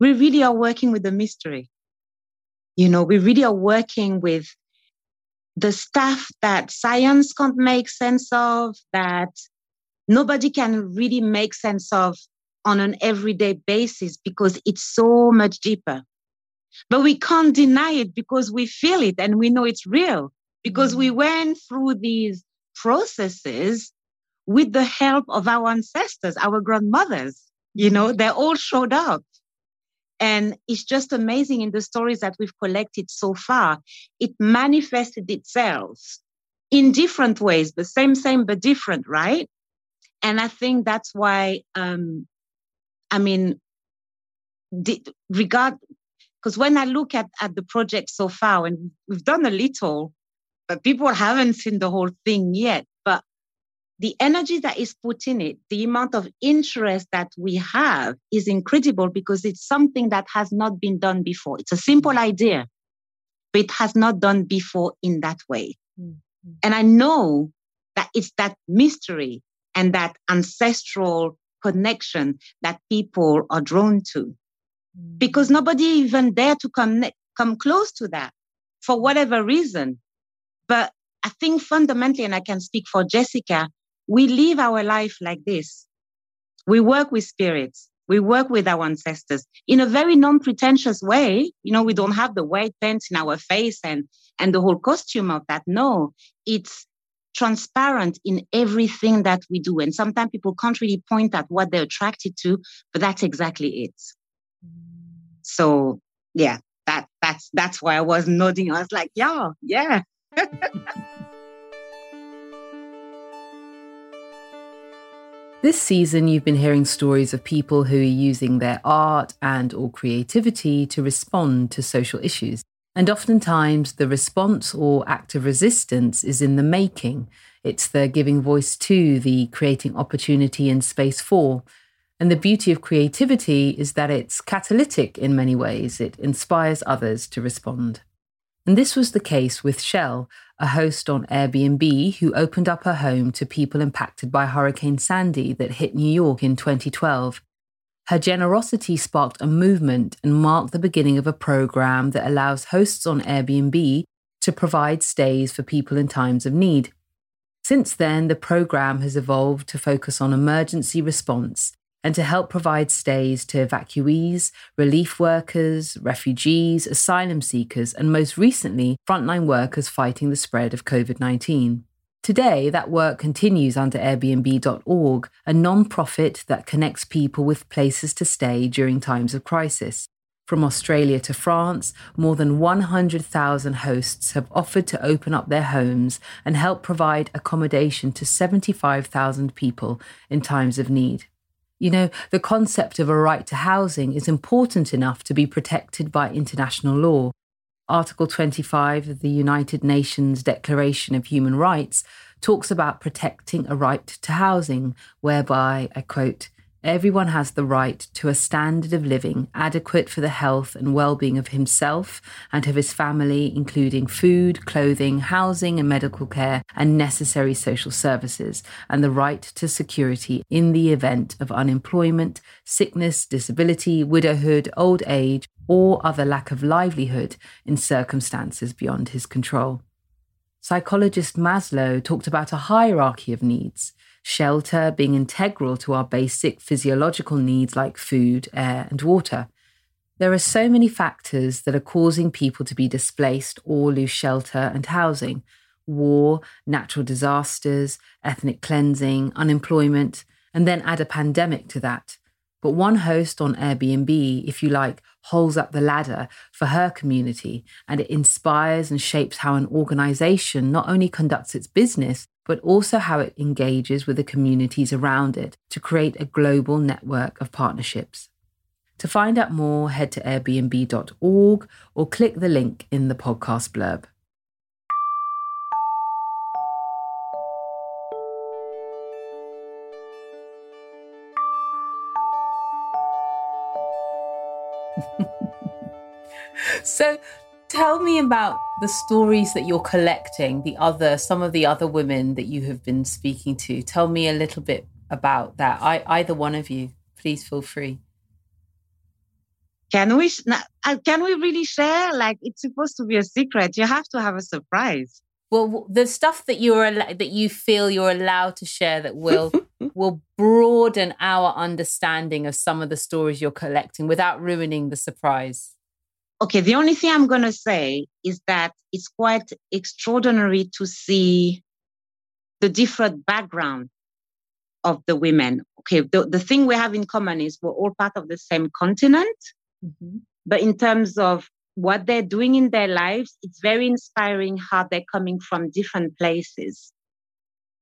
we really are working with the mystery. You know, we really are working with the stuff that science can't make sense of, that nobody can really make sense of on an everyday basis because it's so much deeper. But we can't deny it because we feel it and we know it's real because we mm. went through these processes with the help of our ancestors, our grandmothers. You know, they all showed up. And it's just amazing in the stories that we've collected so far. It manifested itself in different ways, the same, same, but different, right? And I think that's why, um, I mean, the, regard, because when I look at, at the project so far, and we've done a little, but people haven't seen the whole thing yet the energy that is put in it, the amount of interest that we have is incredible because it's something that has not been done before. It's a simple idea, but it has not done before in that way. Mm-hmm. And I know that it's that mystery and that ancestral connection that people are drawn to mm-hmm. because nobody even dare to come, come close to that for whatever reason. But I think fundamentally, and I can speak for Jessica, we live our life like this. We work with spirits. We work with our ancestors in a very non-pretentious way. You know, we don't have the white pants in our face and, and the whole costume of that. No, it's transparent in everything that we do. And sometimes people can't really point at what they're attracted to, but that's exactly it. So yeah, that that's that's why I was nodding. I was like, yeah, yeah. This season, you've been hearing stories of people who are using their art and or creativity to respond to social issues. And oftentimes, the response or act of resistance is in the making. It's the giving voice to, the creating opportunity and space for. And the beauty of creativity is that it's catalytic in many ways. It inspires others to respond. And this was the case with Shell, a host on Airbnb who opened up her home to people impacted by Hurricane Sandy that hit New York in 2012. Her generosity sparked a movement and marked the beginning of a program that allows hosts on Airbnb to provide stays for people in times of need. Since then, the program has evolved to focus on emergency response and to help provide stays to evacuees, relief workers, refugees, asylum seekers, and most recently, frontline workers fighting the spread of COVID 19. Today, that work continues under Airbnb.org, a non-profit that connects people with places to stay during times of crisis. From Australia to France, more than 100,000 hosts have offered to open up their homes and help provide accommodation to 75,000 people in times of need. You know, the concept of a right to housing is important enough to be protected by international law. Article 25 of the United Nations Declaration of Human Rights talks about protecting a right to housing, whereby, I quote, Everyone has the right to a standard of living adequate for the health and well being of himself and of his family, including food, clothing, housing, and medical care, and necessary social services, and the right to security in the event of unemployment, sickness, disability, widowhood, old age, or other lack of livelihood in circumstances beyond his control. Psychologist Maslow talked about a hierarchy of needs shelter being integral to our basic physiological needs like food, air, and water. There are so many factors that are causing people to be displaced or lose shelter and housing war, natural disasters, ethnic cleansing, unemployment, and then add a pandemic to that. But one host on Airbnb, if you like, holds up the ladder for her community and it inspires and shapes how an organization not only conducts its business, but also how it engages with the communities around it to create a global network of partnerships. To find out more, head to airbnb.org or click the link in the podcast blurb. so tell me about the stories that you're collecting the other some of the other women that you have been speaking to tell me a little bit about that I, either one of you please feel free Can we uh, can we really share? Like it's supposed to be a secret. You have to have a surprise. Well, the stuff that you're that you feel you're allowed to share that will will broaden our understanding of some of the stories you're collecting without ruining the surprise. Okay, the only thing I'm going to say is that it's quite extraordinary to see the different background of the women. Okay, the, the thing we have in common is we're all part of the same continent. Mm-hmm. But in terms of what they're doing in their lives, it's very inspiring how they're coming from different places.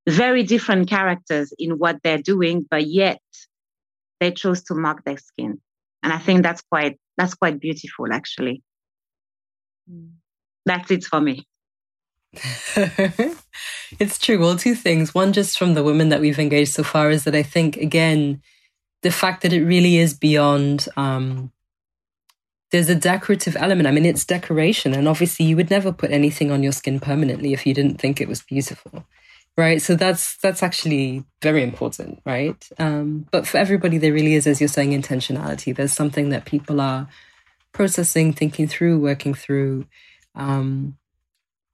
Very different characters in what they're doing, but yet they chose to mark their skin. And I think that's quite that's quite beautiful actually. Mm. That's it for me. it's true. Well, two things. One, just from the women that we've engaged so far, is that I think, again, the fact that it really is beyond, um, there's a decorative element. I mean, it's decoration. And obviously, you would never put anything on your skin permanently if you didn't think it was beautiful. Right. So that's, that's actually very important. Right. Um, but for everybody, there really is, as you're saying, intentionality. There's something that people are processing, thinking through, working through. Um,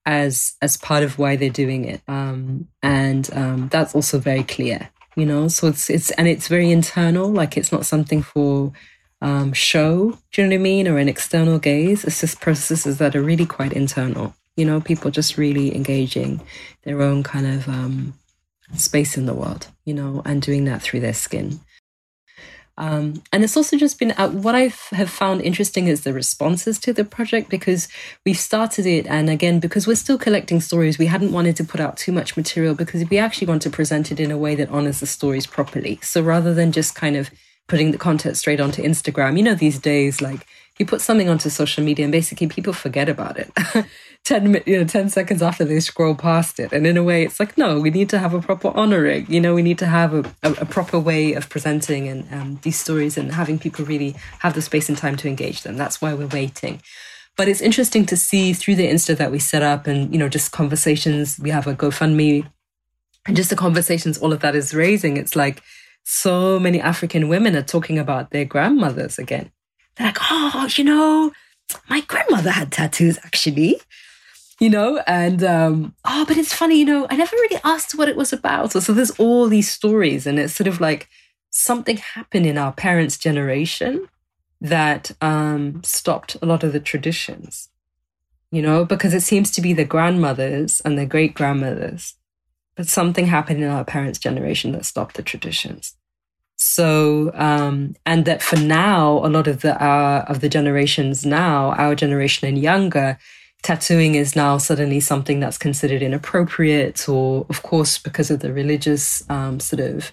as as part of why they're doing it um, and um, that's also very clear you know so it's it's and it's very internal like it's not something for um, show do you know what i mean or an external gaze it's just processes that are really quite internal you know people just really engaging their own kind of um, space in the world you know and doing that through their skin um, and it's also just been uh, what I have found interesting is the responses to the project because we've started it, and again because we're still collecting stories, we hadn't wanted to put out too much material because we actually want to present it in a way that honors the stories properly. So rather than just kind of putting the content straight onto Instagram, you know, these days like you put something onto social media and basically people forget about it. 10 you know 10 seconds after they scroll past it. And in a way it's like no we need to have a proper honoring. You know we need to have a, a, a proper way of presenting and um, these stories and having people really have the space and time to engage them. That's why we're waiting. But it's interesting to see through the insta that we set up and you know just conversations. We have a gofundme. And just the conversations all of that is raising it's like so many african women are talking about their grandmothers again. They're like oh you know my grandmother had tattoos actually you know and um oh but it's funny you know i never really asked what it was about. So, there's all these stories and it's sort of like something happened in our parents generation that um stopped a lot of the traditions you know because it seems to be the grandmothers and the great grandmothers but something happened in our parents generation that stopped the traditions. So um and that for now a lot of the uh, of the generations now our generation and younger tattooing is now suddenly something that's considered inappropriate, or of course, because of the religious um, sort of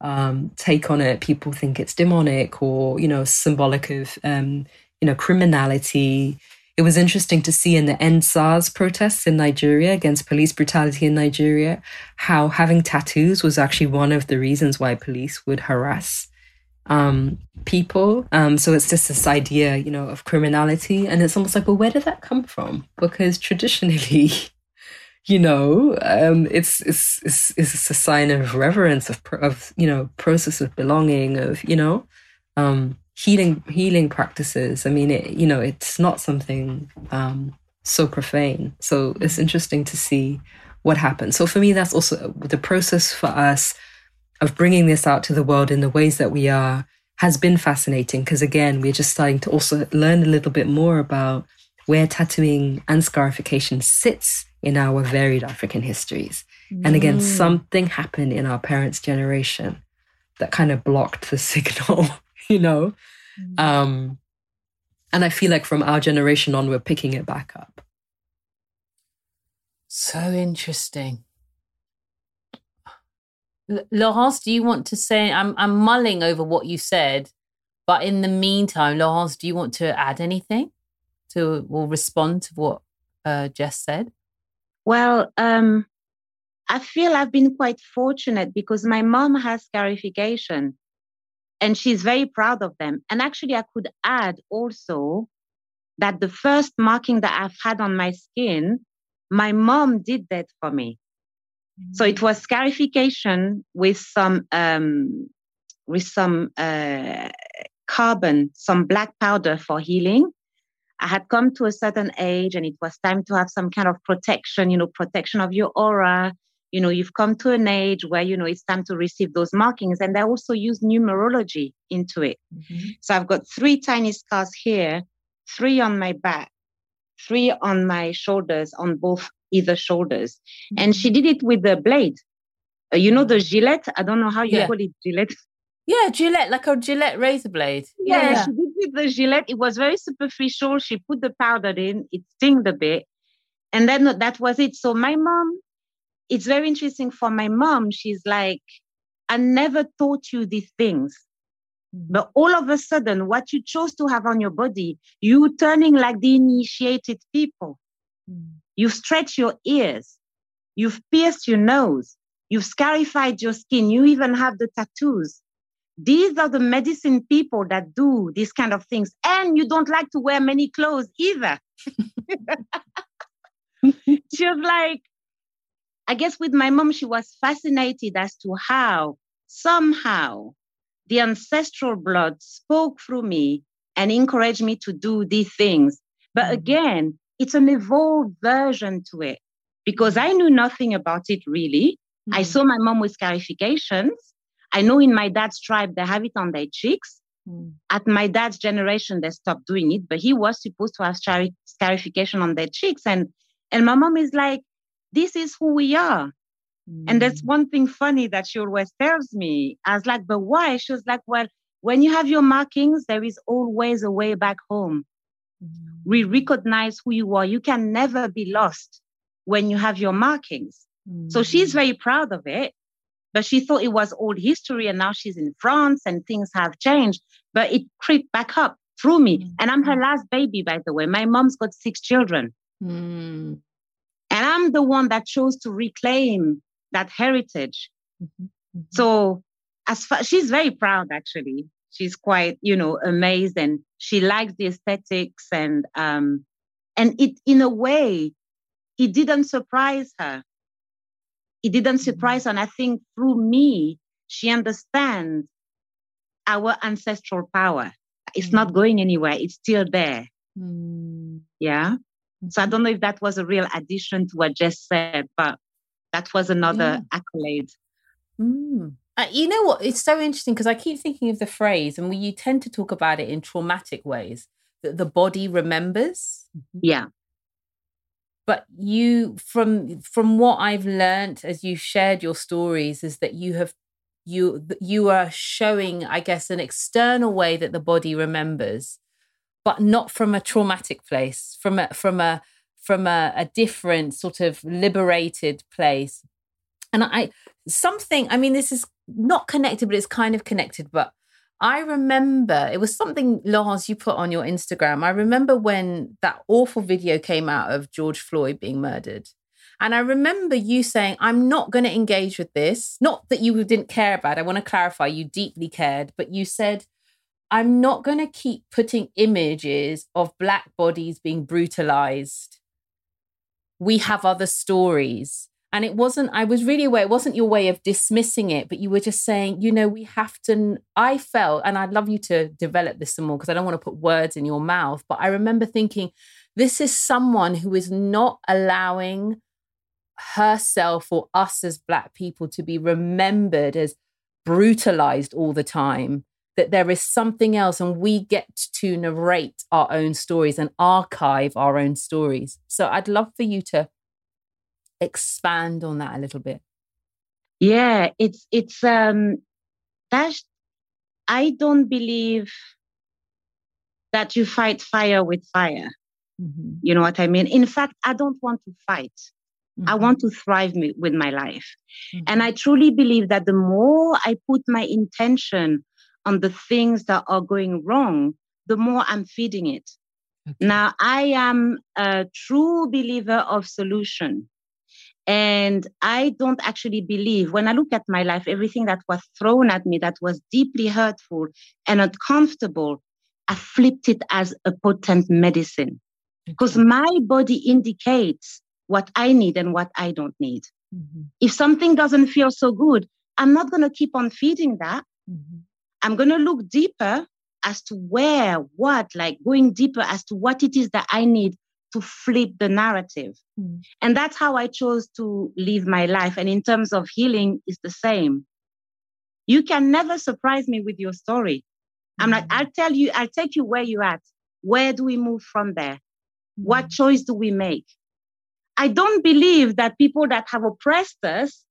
um, take on it, people think it's demonic or you know symbolic of um, you know criminality. It was interesting to see in the End SARS protests in Nigeria against police brutality in Nigeria how having tattoos was actually one of the reasons why police would harass um, people. Um, so it's just this idea, you know, of criminality. And it's almost like, well, where did that come from? Because traditionally, you know, um, it's, it's, it's, it's a sign of reverence, of, of, you know, process of belonging, of, you know, um, healing, healing practices. I mean, it, you know, it's not something um, so profane. So it's interesting to see what happens. So for me, that's also the process for us of bringing this out to the world in the ways that we are has been fascinating because again we're just starting to also learn a little bit more about where tattooing and scarification sits in our varied african histories mm. and again mm. something happened in our parents generation that kind of blocked the signal you know mm. um and i feel like from our generation on we're picking it back up so interesting Laurence, do you want to say? I'm I'm mulling over what you said, but in the meantime, Laurence, do you want to add anything to or respond to what uh, Jess said? Well, um, I feel I've been quite fortunate because my mom has scarification, and she's very proud of them. And actually, I could add also that the first marking that I've had on my skin, my mom did that for me. So it was scarification with some um, with some uh, carbon, some black powder for healing. I had come to a certain age and it was time to have some kind of protection, you know, protection of your aura. You know, you've come to an age where, you know, it's time to receive those markings. And I also use numerology into it. Mm-hmm. So I've got three tiny scars here, three on my back, three on my shoulders, on both either shoulders. Mm-hmm. And she did it with the blade. Uh, you know the mm-hmm. Gillette? I don't know how you yeah. call it, Gillette. Yeah, Gillette, like a Gillette razor blade. Yeah, yeah, she did with the Gillette. It was very superficial. She put the powder in, it stinged a bit. And then that was it. So my mom, it's very interesting for my mom. She's like, I never taught you these things. Mm-hmm. But all of a sudden, what you chose to have on your body, you turning like the initiated people. Mm. You've stretched your ears. You've pierced your nose. You've scarified your skin. You even have the tattoos. These are the medicine people that do these kind of things. And you don't like to wear many clothes either. she was like, I guess with my mom, she was fascinated as to how somehow the ancestral blood spoke through me and encouraged me to do these things. But mm-hmm. again, it's an evolved version to it because I knew nothing about it really. Mm-hmm. I saw my mom with scarifications. I know in my dad's tribe, they have it on their cheeks. Mm. At my dad's generation, they stopped doing it, but he was supposed to have scarification on their cheeks. And, and my mom is like, this is who we are. Mm. And that's one thing funny that she always tells me. I was like, but why? She was like, well, when you have your markings, there is always a way back home. Mm. We recognize who you are. You can never be lost when you have your markings. Mm. So she's very proud of it but she thought it was old history and now she's in France and things have changed. But it creeped back up through me. Mm-hmm. And I'm her last baby, by the way. My mom's got six children. Mm. And I'm the one that chose to reclaim that heritage. Mm-hmm. Mm-hmm. So as far she's very proud actually. She's quite, you know, amazed and she likes the aesthetics and um and it in a way it didn't surprise her it didn't mm-hmm. surprise her. And I think through me, she understands our ancestral power. It's mm. not going anywhere, it's still there. Mm. Yeah. So I mm-hmm. don't know if that was a real addition to what Jess said, but that was another yeah. accolade. Mm. Uh, you know what? It's so interesting because I keep thinking of the phrase, and we you tend to talk about it in traumatic ways that the body remembers. Yeah but you from from what i've learned as you've shared your stories is that you have you you are showing i guess an external way that the body remembers but not from a traumatic place from a from a from a, a different sort of liberated place and i something i mean this is not connected but it's kind of connected but I remember it was something, Lars, you put on your Instagram. I remember when that awful video came out of George Floyd being murdered. And I remember you saying, I'm not going to engage with this. Not that you didn't care about it. I want to clarify, you deeply cared, but you said, I'm not going to keep putting images of Black bodies being brutalized. We have other stories and it wasn't i was really aware it wasn't your way of dismissing it but you were just saying you know we have to i felt and i'd love you to develop this some more because i don't want to put words in your mouth but i remember thinking this is someone who is not allowing herself or us as black people to be remembered as brutalized all the time that there is something else and we get to narrate our own stories and archive our own stories. So i'd love for you to expand on that a little bit? Yeah, it's it's um that's I don't believe that you fight fire with fire. Mm-hmm. You know what I mean? In fact, I don't want to fight. Mm-hmm. I want to thrive me, with my life. Mm-hmm. And I truly believe that the more I put my intention on the things that are going wrong, the more I'm feeding it. Okay. Now, I am a true believer of solution. And I don't actually believe, when I look at my life, everything that was thrown at me that was deeply hurtful and uncomfortable, I flipped it as a potent medicine because my body indicates what I need and what I don't need. Mm-hmm. If something doesn't feel so good, I'm not going to keep on feeding that. Mm-hmm. I'm going to look deeper as to where, what, like going deeper as to what it is that I need to flip the narrative. Mm. And that's how I chose to live my life. And in terms of healing, it's the same. You can never surprise me with your story. I'm like, mm. I'll tell you, I'll take you where you're at. Where do we move from there? What mm. choice do we make? I don't believe that people that have oppressed us,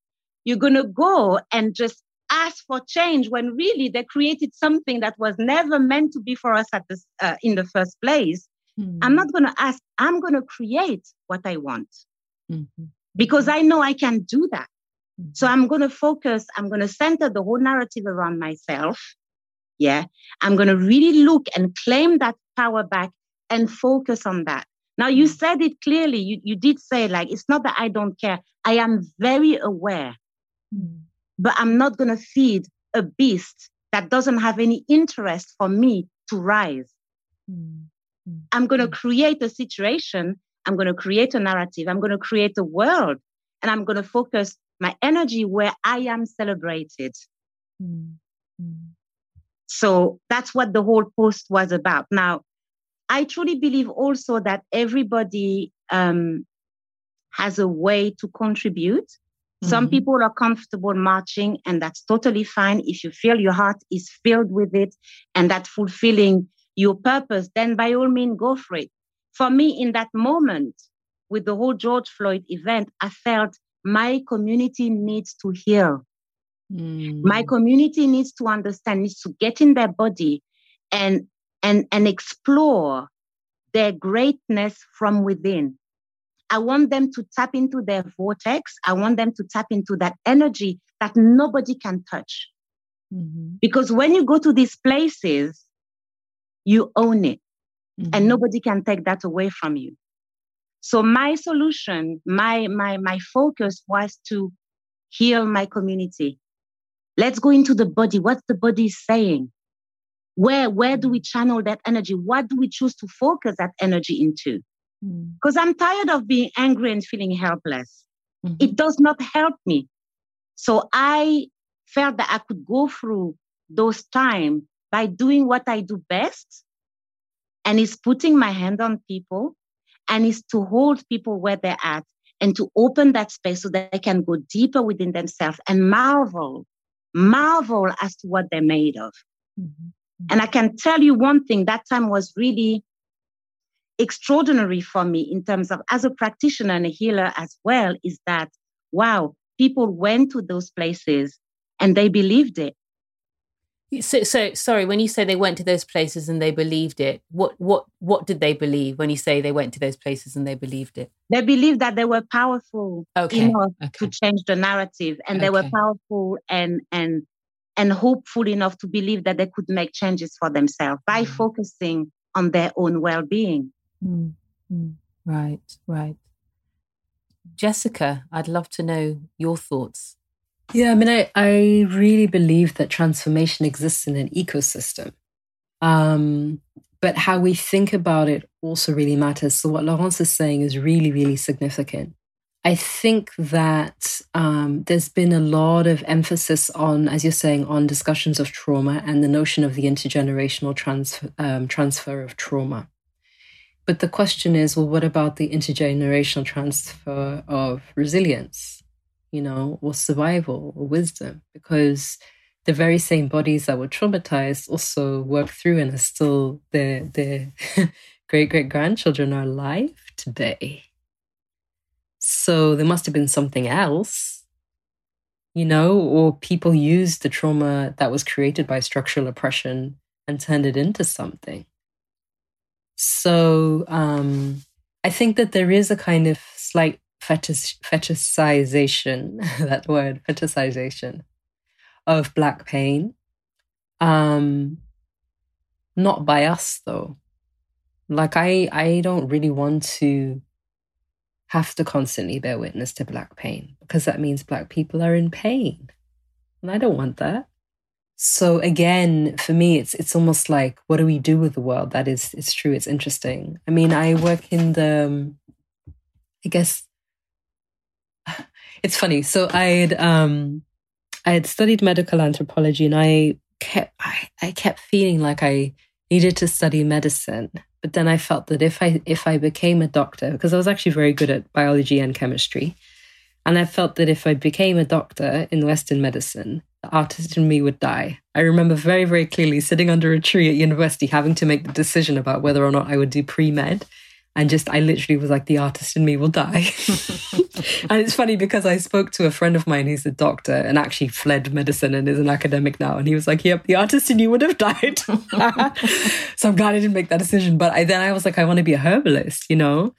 you're going to go and just ask for change when really they created something that was never meant to be for us at this, uh, in the first place. Mm-hmm. I'm not going to ask, I'm going to create what I want mm-hmm. because I know I can do that. Mm-hmm. So I'm going to focus, I'm going to center the whole narrative around myself. Yeah. I'm going to really look and claim that power back and focus on that. Now, you mm. said it clearly. You, you did say, like, it's not that I don't care. I am very aware, mm. but I'm not going to feed a beast that doesn't have any interest for me to rise. Mm. I'm going to mm. create a situation. I'm going to create a narrative. I'm going to create a world. And I'm going to focus my energy where I am celebrated. Mm. So that's what the whole post was about. Now, I truly believe also that everybody um, has a way to contribute. Mm-hmm. Some people are comfortable marching, and that's totally fine. If you feel your heart is filled with it and that fulfilling your purpose, then by all means, go for it. For me, in that moment with the whole George Floyd event, I felt my community needs to heal. Mm. My community needs to understand, needs to get in their body and and, and explore their greatness from within. I want them to tap into their vortex. I want them to tap into that energy that nobody can touch. Mm-hmm. Because when you go to these places, you own it mm-hmm. and nobody can take that away from you. So my solution, my, my, my focus was to heal my community. Let's go into the body. What's the body saying? where where do we channel that energy what do we choose to focus that energy into because mm. i'm tired of being angry and feeling helpless mm-hmm. it does not help me so i felt that i could go through those times by doing what i do best and is putting my hand on people and is to hold people where they're at and to open that space so that they can go deeper within themselves and marvel marvel as to what they're made of mm-hmm. And I can tell you one thing that time was really extraordinary for me in terms of as a practitioner and a healer as well is that, wow, people went to those places and they believed it. So, so sorry. When you say they went to those places and they believed it, what what what did they believe when you say they went to those places and they believed it? They believed that they were powerful okay. enough okay. to change the narrative, and okay. they were powerful and and and hopeful enough to believe that they could make changes for themselves by mm. focusing on their own well-being mm. Mm. right right jessica i'd love to know your thoughts yeah i mean i, I really believe that transformation exists in an ecosystem. Um, but how we think about it also really matters. So what laurence is saying is really really significant. I think that um, there's been a lot of emphasis on, as you're saying, on discussions of trauma and the notion of the intergenerational trans- um, transfer of trauma. But the question is, well, what about the intergenerational transfer of resilience, you know, or survival or wisdom? Because the very same bodies that were traumatized also work through and are still their their great great grandchildren are alive today so there must have been something else, you know, or people used the trauma that was created by structural oppression and turned it into something. So um, I think that there is a kind of slight fetish, fetishization, that word, fetishization of Black pain. Um, not by us, though. Like, I, I don't really want to have to constantly bear witness to Black pain because that means Black people are in pain. And I don't want that. So again, for me, it's it's almost like what do we do with the world? That is, it's true. It's interesting. I mean, I work in the, I guess, it's funny. So I had um, I had studied medical anthropology, and I kept I, I kept feeling like I needed to study medicine. But then I felt that if I if I became a doctor, because I was actually very good at biology and chemistry, and I felt that if I became a doctor in Western medicine, the artist in me would die. I remember very, very clearly sitting under a tree at university having to make the decision about whether or not I would do pre med. And just, I literally was like, the artist in me will die. and it's funny because I spoke to a friend of mine who's a doctor and actually fled medicine and is an academic now. And he was like, yep, the artist in you would have died. so I'm glad I didn't make that decision. But I, then I was like, I want to be a herbalist, you know?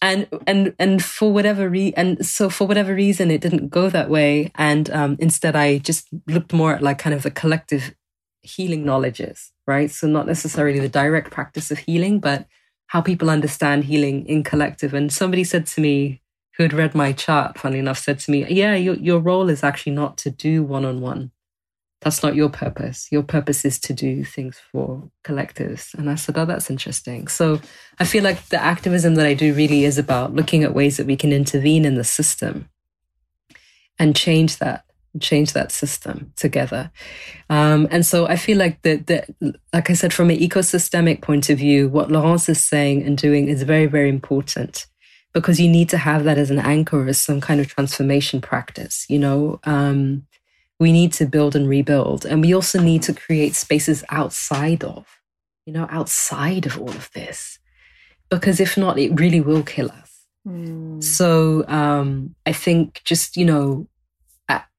and and and for whatever re- and so for whatever reason it didn't go that way and um, instead i just looked more at like kind of the collective healing knowledges right so not necessarily the direct practice of healing but how people understand healing in collective and somebody said to me who had read my chart funny enough said to me yeah your, your role is actually not to do one-on-one that's not your purpose. Your purpose is to do things for collectives. And I said, Oh, that's interesting. So I feel like the activism that I do really is about looking at ways that we can intervene in the system and change that change that system together um, and so i feel like that that like i said from an ecosystemic point of view what laurence is saying and doing is very very important because you need to have that as an anchor as some kind of transformation practice you know um, we need to build and rebuild. And we also need to create spaces outside of, you know, outside of all of this. Because if not, it really will kill us. Mm. So um, I think just, you know,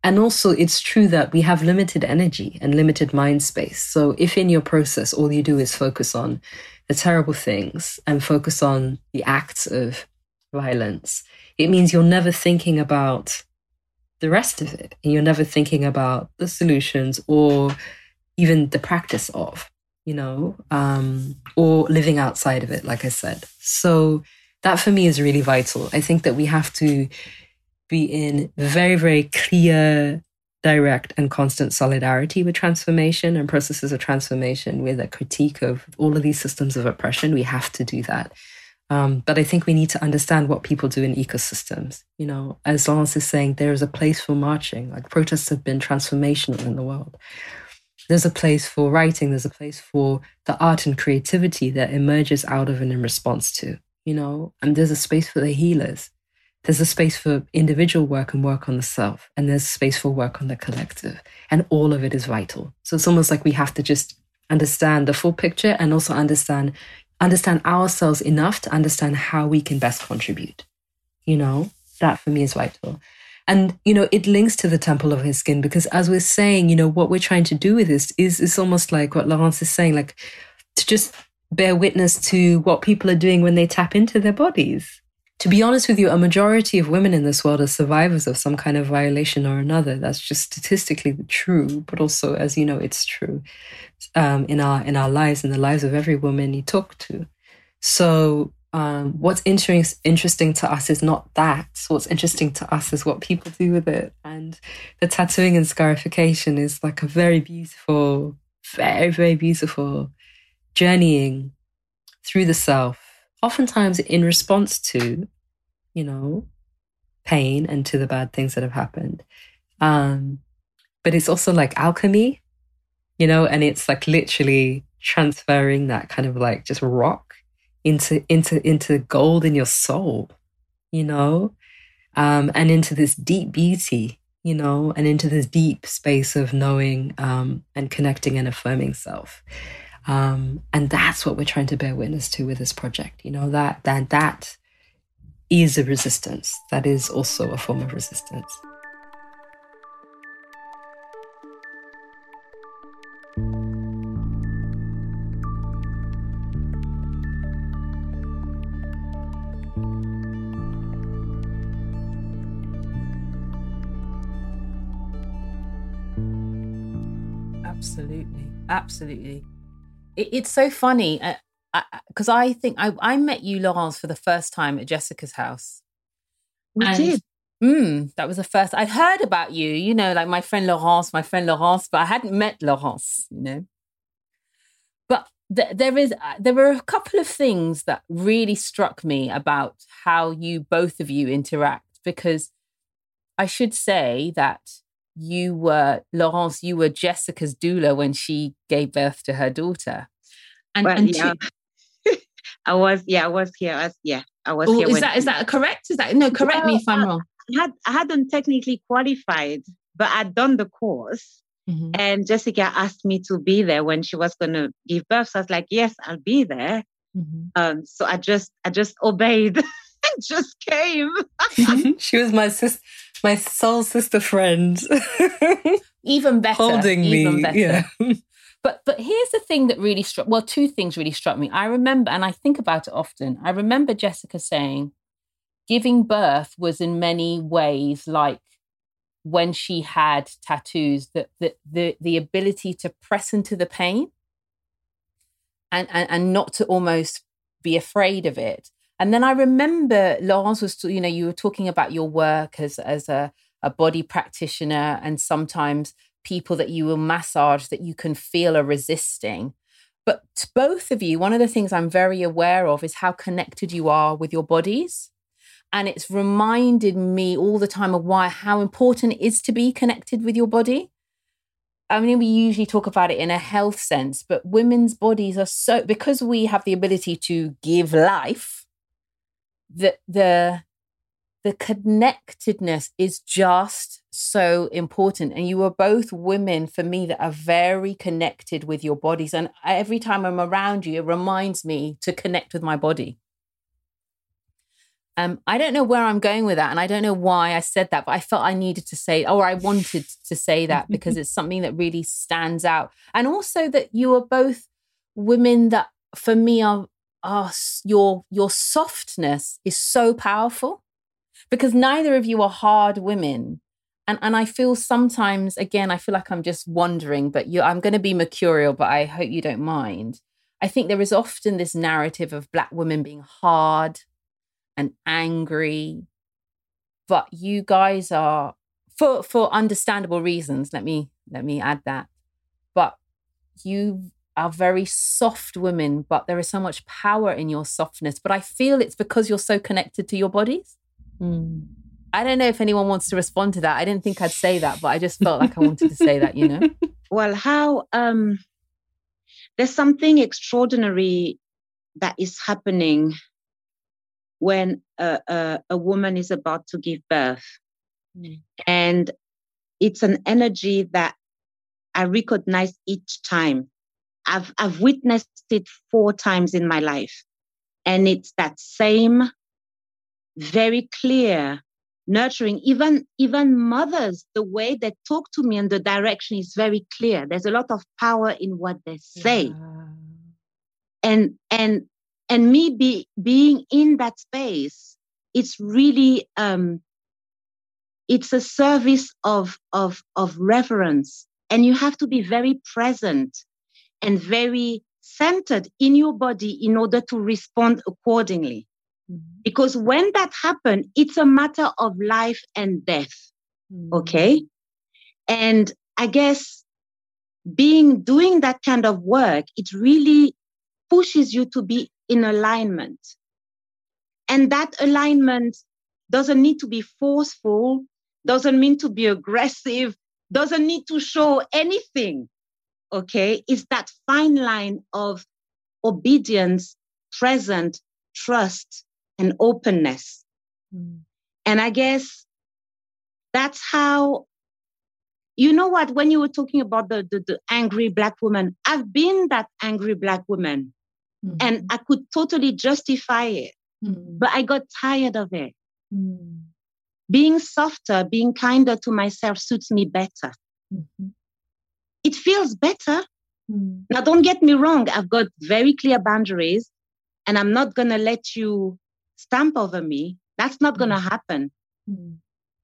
and also it's true that we have limited energy and limited mind space. So if in your process all you do is focus on the terrible things and focus on the acts of violence, it means you're never thinking about the rest of it. And you're never thinking about the solutions or even the practice of, you know, um, or living outside of it, like I said. So that for me is really vital. I think that we have to be in very, very clear, direct, and constant solidarity with transformation and processes of transformation with a critique of all of these systems of oppression. We have to do that. Um, but I think we need to understand what people do in ecosystems. You know, as Laurence is saying, there is a place for marching. Like protests have been transformational in the world. There's a place for writing. There's a place for the art and creativity that emerges out of and in response to. You know, and there's a space for the healers. There's a space for individual work and work on the self, and there's space for work on the collective. And all of it is vital. So it's almost like we have to just understand the full picture and also understand understand ourselves enough to understand how we can best contribute. You know, that for me is vital. And, you know, it links to the temple of her skin because as we're saying, you know, what we're trying to do with this is, is almost like what Laurence is saying, like to just bear witness to what people are doing when they tap into their bodies. To be honest with you, a majority of women in this world are survivors of some kind of violation or another. That's just statistically true, but also, as you know, it's true um, in our in our lives in the lives of every woman you talk to. So um, what's interesting interesting to us is not that. What's interesting to us is what people do with it. And the tattooing and scarification is like a very beautiful, very very beautiful journeying through the self. Oftentimes in response to, you know, pain and to the bad things that have happened. Um, but it's also like alchemy you know, and it's like literally transferring that kind of like just rock into into into gold in your soul, you know, um, and into this deep beauty, you know, and into this deep space of knowing um, and connecting and affirming self. Um, and that's what we're trying to bear witness to with this project. You know that that that is a resistance. That is also a form of resistance. Absolutely. Absolutely. It, it's so funny because uh, I, I, think I, I met you, Laurence, for the first time at Jessica's house. We and, did. Mm, that was the first I'd heard about you, you know, like my friend Laurence, my friend Laurence, but I hadn't met Laurence, you know. But th- there is uh, there were a couple of things that really struck me about how you both of you interact because I should say that you were Laurence, you were Jessica's doula when she gave birth to her daughter. And, well, and yeah. I was, yeah, I was here. I was, yeah, I was oh, here. Is that is that correct? Is that no? Correct well, me if I'm wrong. I had I hadn't technically qualified, but I'd done the course. Mm-hmm. And Jessica asked me to be there when she was going to give birth. So I was like, "Yes, I'll be there." Mm-hmm. Um, so I just I just obeyed and just came. she was my sis, my soul sister friend. even better, holding even me. Better. Yeah. But but here's the thing that really struck well, two things really struck me. I remember, and I think about it often, I remember Jessica saying giving birth was in many ways like when she had tattoos, that the the the ability to press into the pain and, and and not to almost be afraid of it. And then I remember Laurence was, you know, you were talking about your work as as a, a body practitioner and sometimes people that you will massage that you can feel are resisting. But both of you, one of the things I'm very aware of is how connected you are with your bodies. And it's reminded me all the time of why, how important it is to be connected with your body. I mean, we usually talk about it in a health sense, but women's bodies are so, because we have the ability to give life, that the the connectedness is just so important. And you are both women for me that are very connected with your bodies. And every time I'm around you, it reminds me to connect with my body. Um, I don't know where I'm going with that, and I don't know why I said that, but I felt I needed to say, or I wanted to say that because it's something that really stands out, and also that you are both women that, for me, are, Oh, are your your softness is so powerful because neither of you are hard women. And, and I feel sometimes, again, I feel like I'm just wondering, but you, I'm going to be mercurial, but I hope you don't mind. I think there is often this narrative of Black women being hard and angry, but you guys are, for for understandable reasons. Let me let me add that. But you are very soft women, but there is so much power in your softness. But I feel it's because you're so connected to your bodies. Mm. I don't know if anyone wants to respond to that. I didn't think I'd say that, but I just felt like I wanted to say that, you know? Well, how um there's something extraordinary that is happening when a, a, a woman is about to give birth. Mm. And it's an energy that I recognize each time. I've I've witnessed it four times in my life. And it's that same very clear, nurturing. Even even mothers, the way they talk to me and the direction is very clear. There's a lot of power in what they say. Yeah. And and and me be, being in that space, it's really um, it's a service of of of reverence, and you have to be very present and very centered in your body in order to respond accordingly. Mm-hmm. Because when that happens, it's a matter of life and death. Mm-hmm. Okay. And I guess being doing that kind of work, it really pushes you to be in alignment. And that alignment doesn't need to be forceful, doesn't mean to be aggressive, doesn't need to show anything. Okay. It's that fine line of obedience, present, trust, and openness. Mm. And I guess that's how, you know what, when you were talking about the, the, the angry Black woman, I've been that angry Black woman mm. and I could totally justify it, mm. but I got tired of it. Mm. Being softer, being kinder to myself suits me better. Mm-hmm. It feels better. Mm. Now, don't get me wrong, I've got very clear boundaries and I'm not going to let you stamp over me. That's not going to mm. happen. Mm.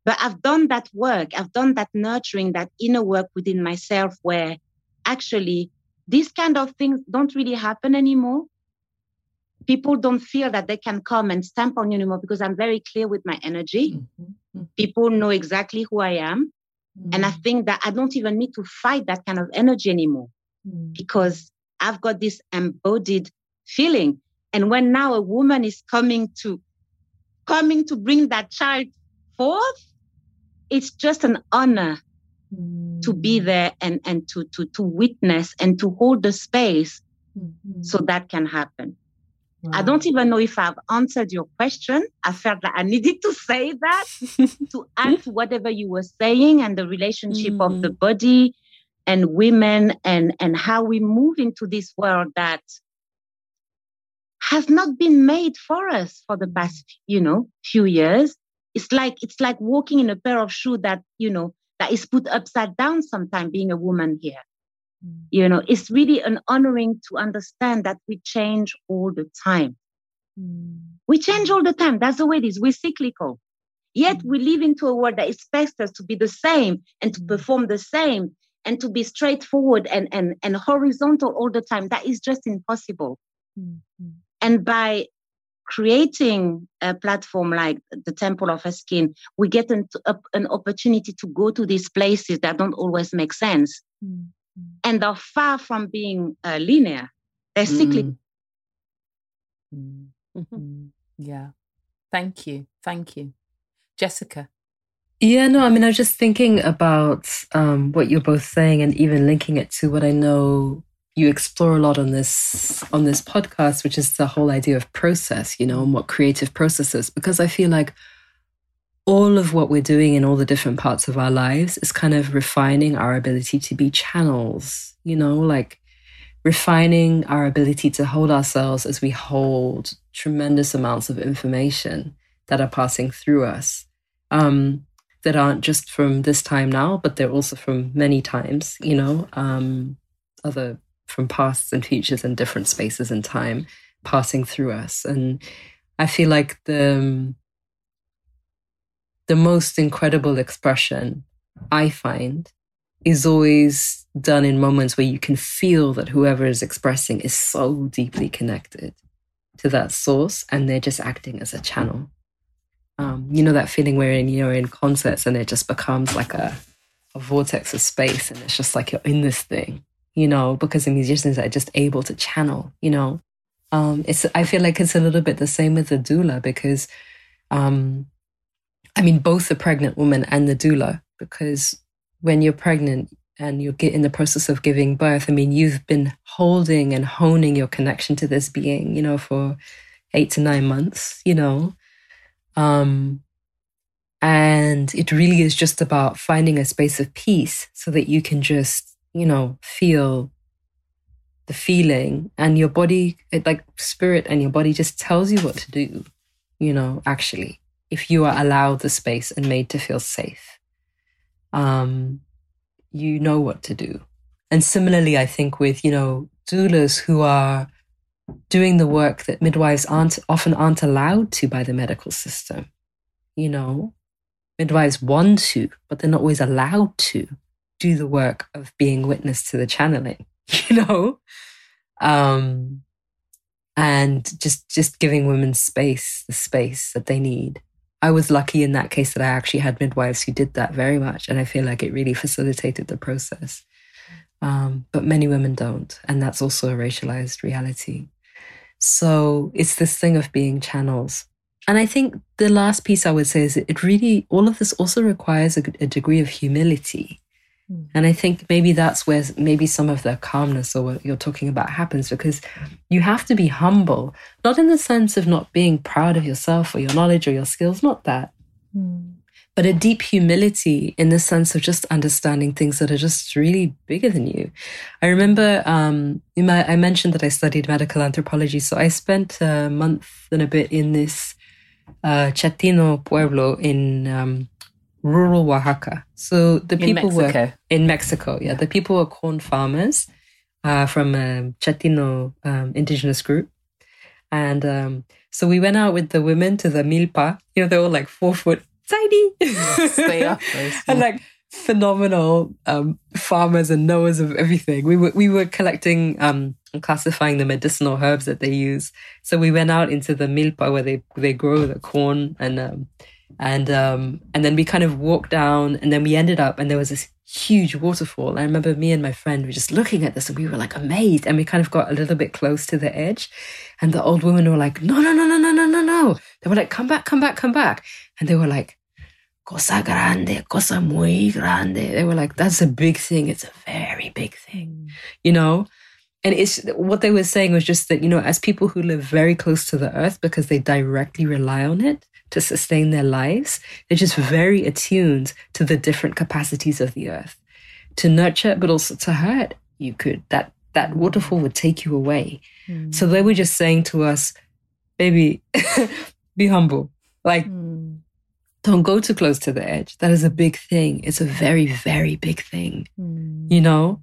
But I've done that work. I've done that nurturing, that inner work within myself where actually these kind of things don't really happen anymore. People don't feel that they can come and stamp on you anymore because I'm very clear with my energy. Mm-hmm. mm-hmm. People know exactly who I am. Mm-hmm. And I mm. think that I don't even need to fight that kind of energy anymore mm-hmm. because I've got this embodied feeling. And when now a woman is coming to coming to bring that child forth, it's just an honor mm. to be mm. there and, and to, to, to witness and to hold the space mm-hmm. so that can happen. Wow. I don't even know if I've answered your question. I felt that I needed to say that to add to whatever you were saying and the relationship mm. of the mm. body and women and, and how we move into this world that has not been made for us for the past, you know, few years. It's like it's like walking in a pair of shoes that, you know, that is put upside down sometime being a woman here. Mm. You know, it's really an honoring to understand that we change all the time. Mm. We change all the time. That's the way it is. We're cyclical. Yet mm. we live into a world that expects us to be the same and to perform the same and to be straightforward and, and, and horizontal all the time. That is just impossible. Mm-hmm. And by creating a platform like the Temple of Skin, we get an, an opportunity to go to these places that don't always make sense mm-hmm. And they're far from being uh, linear. They're cyclic. Mm-hmm. mm-hmm. Yeah. Thank you. Thank you. Jessica. Yeah, no, I mean, I was just thinking about um, what you're both saying and even linking it to what I know you explore a lot on this on this podcast, which is the whole idea of process, you know, and what creative processes. Because I feel like all of what we're doing in all the different parts of our lives is kind of refining our ability to be channels, you know, like refining our ability to hold ourselves as we hold tremendous amounts of information that are passing through us. Um, that aren't just from this time now, but they're also from many times, you know, um, other from pasts and futures and different spaces and time passing through us. And I feel like the the most incredible expression I find is always done in moments where you can feel that whoever is expressing is so deeply connected to that source and they're just acting as a channel. Um, you know that feeling where in, you're in concerts and it just becomes like a, a vortex of space and it's just like you're in this thing, you know, because the musicians are just able to channel, you know. Um, it's I feel like it's a little bit the same with the doula because um, I mean both the pregnant woman and the doula, because when you're pregnant and you're in the process of giving birth, I mean, you've been holding and honing your connection to this being, you know, for eight to nine months, you know. Um, and it really is just about finding a space of peace so that you can just, you know, feel the feeling and your body, it, like spirit and your body just tells you what to do, you know, actually, if you are allowed the space and made to feel safe. Um, you know what to do. And similarly, I think with, you know, doulas who are doing the work that midwives aren't often aren't allowed to by the medical system. You know, midwives want to, but they're not always allowed to do the work of being witness to the channeling, you know? Um, and just just giving women space, the space that they need. I was lucky in that case that I actually had midwives who did that very much, and I feel like it really facilitated the process. Um, but many women don't, and that's also a racialized reality. So it's this thing of being channels. And I think the last piece I would say is it really, all of this also requires a, a degree of humility. Mm. And I think maybe that's where maybe some of the calmness or what you're talking about happens because you have to be humble, not in the sense of not being proud of yourself or your knowledge or your skills, not that. Mm but a deep humility in the sense of just understanding things that are just really bigger than you. I remember um, my, I mentioned that I studied medical anthropology, so I spent a month and a bit in this uh, Chatino pueblo in um, rural Oaxaca. So the people were in Mexico. Yeah, yeah, the people were corn farmers uh, from a Chatino um, indigenous group, and um, so we went out with the women to the milpa. You know, they were like four foot tiny. Yes, they are. and like phenomenal um, farmers and knowers of everything. We were we were collecting um, and classifying the medicinal herbs that they use. So we went out into the milpa where they they grow the corn and um, and um, and then we kind of walked down, and then we ended up, and there was this huge waterfall. I remember me and my friend were just looking at this, and we were like amazed, and we kind of got a little bit close to the edge, and the old women were like, "No, no, no, no, no, no, no, no!" They were like, "Come back, come back, come back," and they were like, "Cosa grande, cosa muy grande." They were like, "That's a big thing. It's a very big thing," mm. you know. And it's what they were saying was just that, you know, as people who live very close to the earth because they directly rely on it, to sustain their lives, they're just very attuned to the different capacities of the earth to nurture, but also to hurt. You could, that, that waterfall would take you away. Mm. So they were just saying to us, baby, be humble. Like, mm. don't go too close to the edge. That is a big thing. It's a very, very big thing, mm. you know?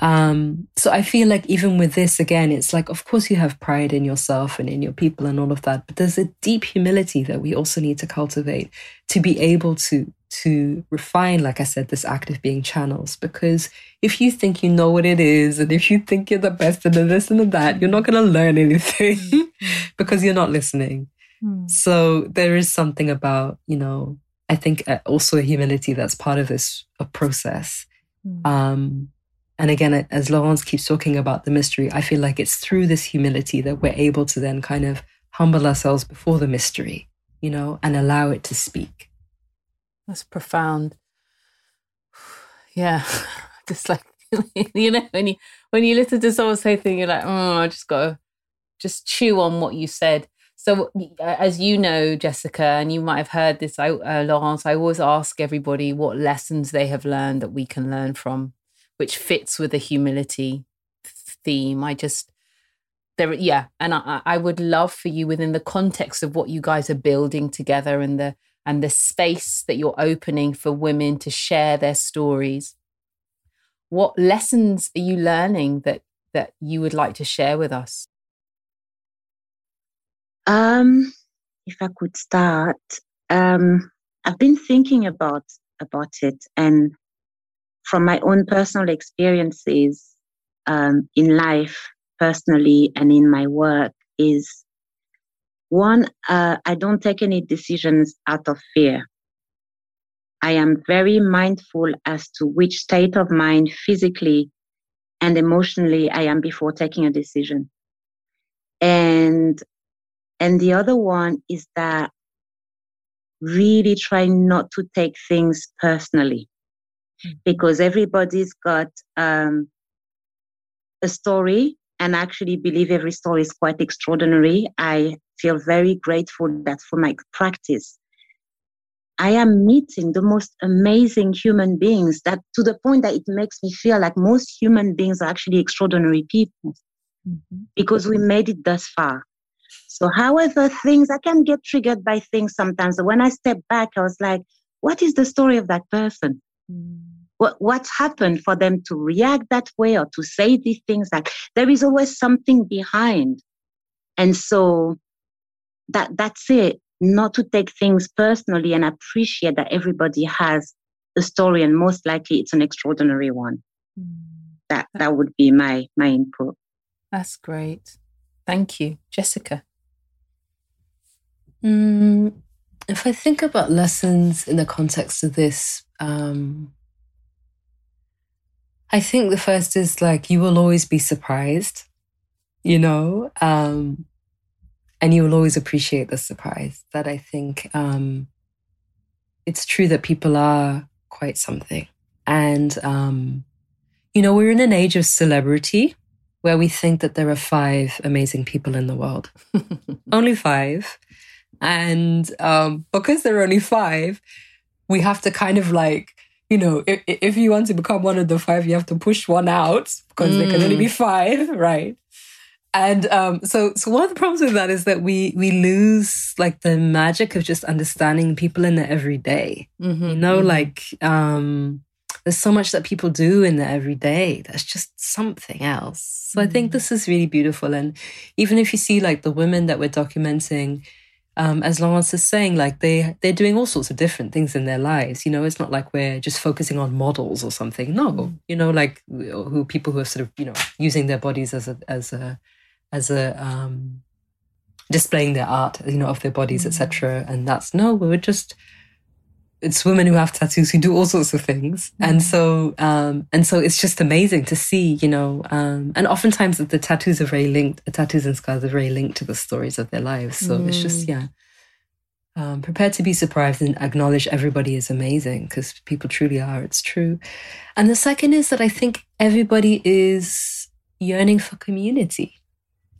Um, so I feel like even with this, again, it's like, of course, you have pride in yourself and in your people and all of that, but there's a deep humility that we also need to cultivate to be able to to refine, like I said, this act of being channels. Because if you think you know what it is, and if you think you're the best and the this and the that, you're not going to learn anything mm-hmm. because you're not listening. Mm. So there is something about, you know, I think uh, also a humility that's part of this a process. Mm. Um, and again, as Laurence keeps talking about the mystery, I feel like it's through this humility that we're able to then kind of humble ourselves before the mystery, you know, and allow it to speak. That's profound. Yeah, just like you know when you when you listen to someone say things, you're like, oh, I just got to just chew on what you said. So, as you know, Jessica, and you might have heard this, I, uh, Laurence, I always ask everybody what lessons they have learned that we can learn from which fits with the humility theme. I just there yeah, and I, I would love for you within the context of what you guys are building together and the and the space that you're opening for women to share their stories. What lessons are you learning that that you would like to share with us? Um, if I could start, um, I've been thinking about about it, and from my own personal experiences um, in life, personally, and in my work is one, uh, I don't take any decisions out of fear. I am very mindful as to which state of mind physically and emotionally I am before taking a decision. And and the other one is that really try not to take things personally. Because everybody's got um, a story and I actually believe every story is quite extraordinary. I feel very grateful that for my practice, I am meeting the most amazing human beings that to the point that it makes me feel like most human beings are actually extraordinary people mm-hmm. because we made it thus far. So, however, things I can get triggered by things sometimes. When I step back, I was like, what is the story of that person? What, what's happened for them to react that way or to say these things? that there is always something behind. And so that that's it. Not to take things personally and appreciate that everybody has a story and most likely it's an extraordinary one. Mm. That that would be my my input. That's great. Thank you. Jessica. Mm, if I think about lessons in the context of this, um, I think the first is like you will always be surprised, you know, um, and you will always appreciate the surprise. That I think um, it's true that people are quite something. And, um, you know, we're in an age of celebrity where we think that there are five amazing people in the world, only five. And um, because there are only five, we have to kind of like, you know, if, if you want to become one of the five, you have to push one out because mm. there can only be mm. five, right? And um, so, so one of the problems with that is that we we lose like the magic of just understanding people in the everyday. Mm-hmm, you know, mm-hmm. like um, there's so much that people do in the everyday that's just something else. So mm-hmm. I think mm. this is really beautiful. And even if you see like the women that we're documenting, um, as Laurence is saying, like they they're doing all sorts of different things in their lives. You know, it's not like we're just focusing on models or something. No, mm. you know, like who people who are sort of you know using their bodies as a as a as a um, displaying their art, you know, of their bodies, mm. etc. And that's no, we're just it's women who have tattoos who do all sorts of things mm. and so um and so it's just amazing to see you know um and oftentimes the tattoos are very linked the tattoos and scars are very linked to the stories of their lives so mm. it's just mm. yeah um, prepared to be surprised and acknowledge everybody is amazing because people truly are. It's true. And the second is that I think everybody is yearning for community.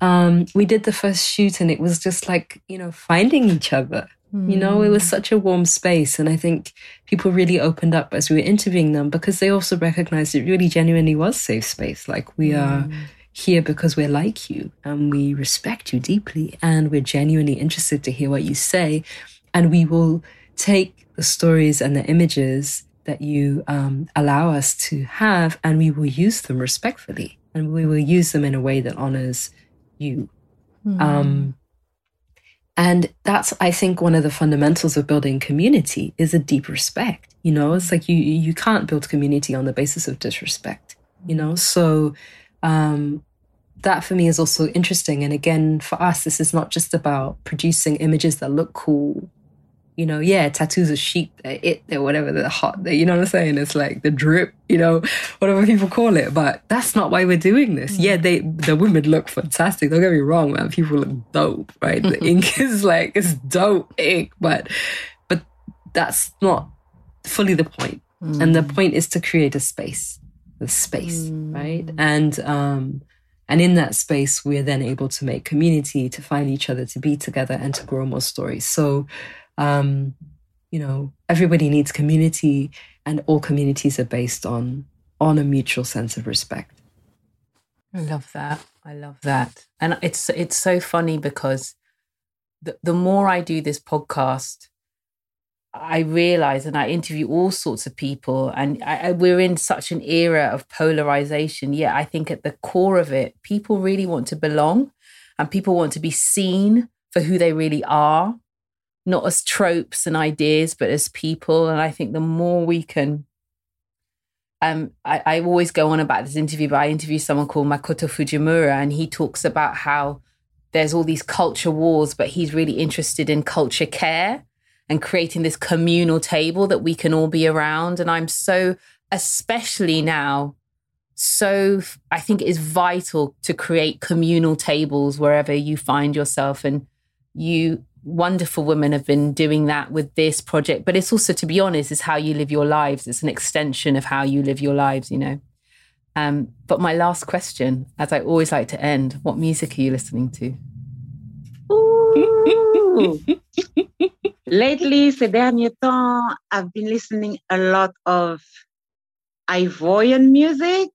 Um, we did the first shoot and it was just like, you know, finding each other. Mm. You know, it was hmm. such a warm space. And I think people really opened up as we were interviewing them because they also recognized it really genuinely was safe space. Like we mm. are hmm here because we're like you and we respect you deeply and we're genuinely interested to hear what you say. And we will take the stories and the images that you um, allow us to have and we will use them respectfully and we will use them in a way that honors you. Mm. Um, and that's, I think, one of the fundamentals of building community is a deep respect. You know, it's like you you can't build community on the basis of disrespect. You know, so um, that for me is also interesting. And again, for us, this is not just about producing images that look cool. You know, yeah, tattoos of sheep, they're it, they're whatever, they're hot, they're, you know what I'm saying? It's like the drip, you know, whatever people call it. But that's not why we're doing this. Mm. Yeah, they the women look fantastic. Don't get me wrong, man. People look dope, right? The ink is like it's dope ink, but but that's not fully the point. Mm. And the point is to create a space, the space, mm. right? And um and in that space, we're then able to make community, to find each other, to be together, and to grow more stories. So, um, you know, everybody needs community, and all communities are based on on a mutual sense of respect. I love that. I love that, and it's it's so funny because the the more I do this podcast, I realize and I interview all sorts of people, and I, I, we're in such an era of polarization. Yet, I think at the core of it, people really want to belong and people want to be seen for who they really are, not as tropes and ideas, but as people. And I think the more we can, um, I, I always go on about this interview, but I interview someone called Makoto Fujimura, and he talks about how there's all these culture wars, but he's really interested in culture care and creating this communal table that we can all be around. And I'm so, especially now, so I think it is vital to create communal tables wherever you find yourself. And you wonderful women have been doing that with this project. But it's also, to be honest, is how you live your lives. It's an extension of how you live your lives, you know. Um, but my last question, as I always like to end, what music are you listening to? Lately, ces derniers temps, I've been listening a lot of Ivorian music.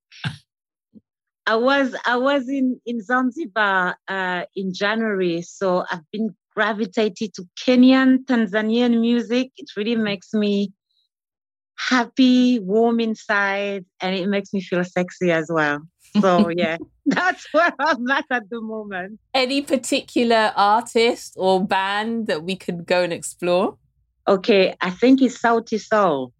I was I was in in Zanzibar uh, in January, so I've been gravitated to Kenyan, Tanzanian music. It really makes me happy, warm inside, and it makes me feel sexy as well. So yeah, that's where I'm at at the moment. Any particular artist or band that we could go and explore? Okay, I think it's Sauti Sol.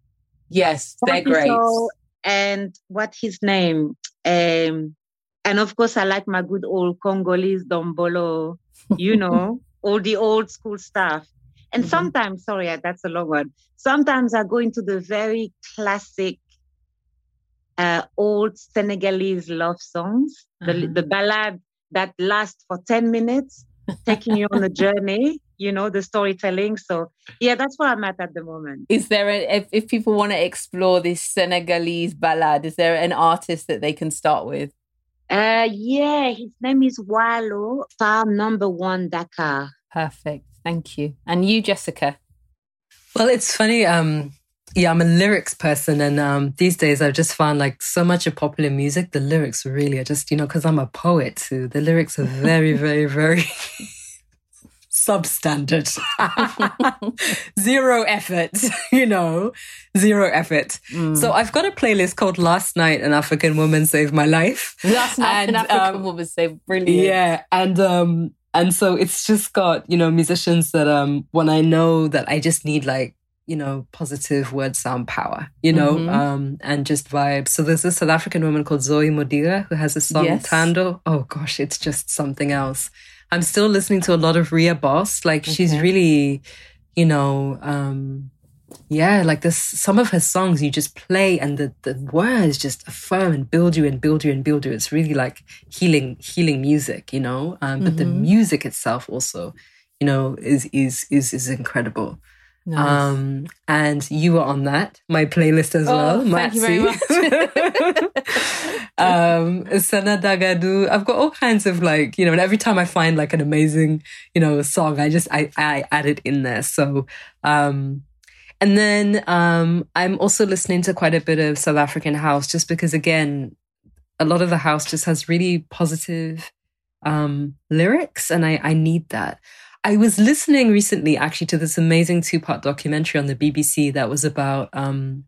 Yes, they're great. Sol and what his name? Um, and of course, I like my good old Congolese dombolo. You know, all the old school stuff. And mm-hmm. sometimes, sorry, that's a long one. Sometimes I go into the very classic uh, old Senegalese love songs, uh-huh. the, the ballad that lasts for 10 minutes, taking you on a journey, you know, the storytelling. So, yeah, that's where I'm at at the moment. Is there, a, if, if people want to explore this Senegalese ballad, is there an artist that they can start with? Uh, yeah, his name is Walo, farm number one Dakar. Perfect. Thank you. And you, Jessica? Well, it's funny. Um, yeah, I'm a lyrics person, and um, these days I've just found like so much of popular music, the lyrics really are just you know because I'm a poet too. The lyrics are very, very, very substandard, zero effort, you know, zero effort. Mm. So I've got a playlist called "Last Night an African Woman Saved My Life." Last night and, an African um, woman saved brilliant. Yeah, and um, and so it's just got you know musicians that um when I know that I just need like you know, positive word sound power, you know, mm-hmm. um, and just vibes. So there's this South African woman called Zoe Modiga who has a song yes. Tando. Oh gosh, it's just something else. I'm still listening to a lot of Ria Boss. Like okay. she's really, you know, um, yeah, like this some of her songs you just play and the, the words just affirm and build you and build you and build you. It's really like healing, healing music, you know. Um, but mm-hmm. the music itself also you know, is is is is incredible. Nice. Um, and you were on that, my playlist as oh, well. Thank you very much. um, Sana Dagadu. I've got all kinds of like, you know, and every time I find like an amazing, you know, song, I just, I, I add it in there. So, um, and then, um, I'm also listening to quite a bit of South African house just because again, a lot of the house just has really positive, um, lyrics and I, I need that. I was listening recently actually to this amazing two part documentary on the BBC that was about, um,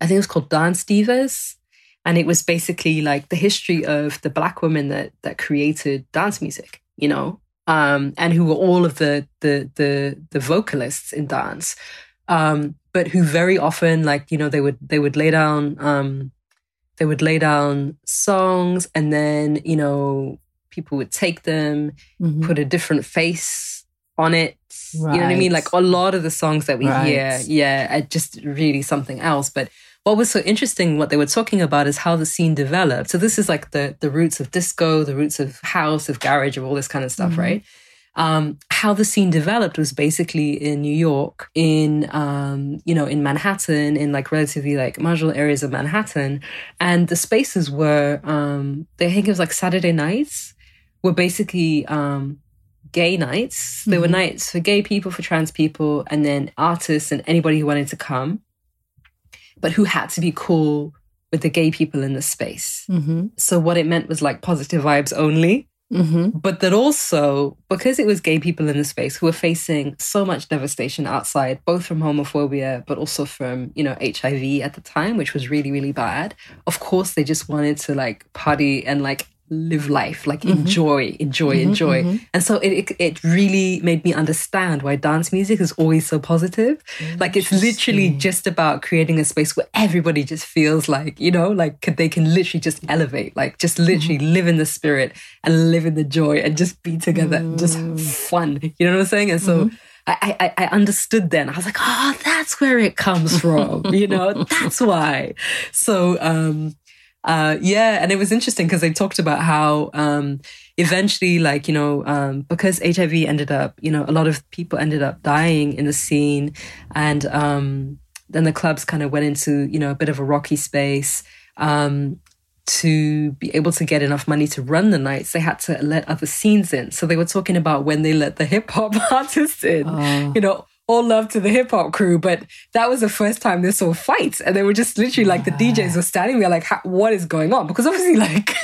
I think it was called Dance Divas. And it was basically like the history of the black women that, that created dance music, you know, um, and who were all of the, the, the, the vocalists in dance. Um, but who very often, like, you know, they would, they would lay down, um, they would lay down songs and then, you know, people would take them, mm-hmm. put a different face on it. Right. You know what I mean? Like a lot of the songs that we right. hear, yeah, are just really something else. But what was so interesting, what they were talking about is how the scene developed. So this is like the the roots of disco, the roots of house, of garage, of all this kind of stuff, mm-hmm. right? Um, how the scene developed was basically in New York, in um, you know, in Manhattan, in like relatively like marginal areas of Manhattan, and the spaces were um, they I think it was like Saturday nights were basically um, gay nights. There mm-hmm. were nights for gay people, for trans people, and then artists and anybody who wanted to come, but who had to be cool with the gay people in the space. Mm-hmm. So what it meant was like positive vibes only. Mm-hmm. But that also, because it was gay people in the space who were facing so much devastation outside, both from homophobia, but also from, you know, HIV at the time, which was really, really bad. Of course, they just wanted to like party and like live life, like mm-hmm. enjoy, enjoy, mm-hmm, enjoy. Mm-hmm. And so it, it, it really made me understand why dance music is always so positive. Like it's literally just about creating a space where everybody just feels like, you know, like they can literally just elevate, like just literally mm-hmm. live in the spirit and live in the joy and just be together, mm. just have fun. You know what I'm saying? And so mm-hmm. I, I, I understood then. I was like, oh, that's where it comes from. you know, that's why. So, um, uh, yeah, and it was interesting because they talked about how um, eventually, like you know, um, because HIV ended up, you know, a lot of people ended up dying in the scene, and um, then the clubs kind of went into you know a bit of a rocky space. Um, to be able to get enough money to run the nights, they had to let other scenes in. So they were talking about when they let the hip hop artists in, oh. you know, all love to the hip hop crew, but that was the first time they saw fights. And they were just literally like, the DJs were standing there like, what is going on? Because obviously, like,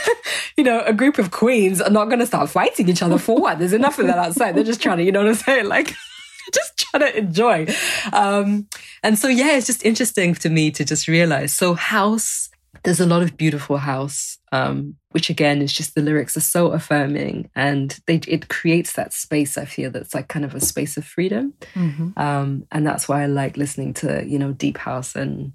you know, a group of queens are not going to start fighting each other for what? There's enough of that outside. They're just trying to, you know what I'm saying? Like, just trying to enjoy. Um, and so, yeah, it's just interesting to me to just realize. So, house there's a lot of beautiful house, um, which again is just the lyrics are so affirming and they it creates that space. I feel that's like kind of a space of freedom, mm-hmm. um, and that's why I like listening to you know deep house and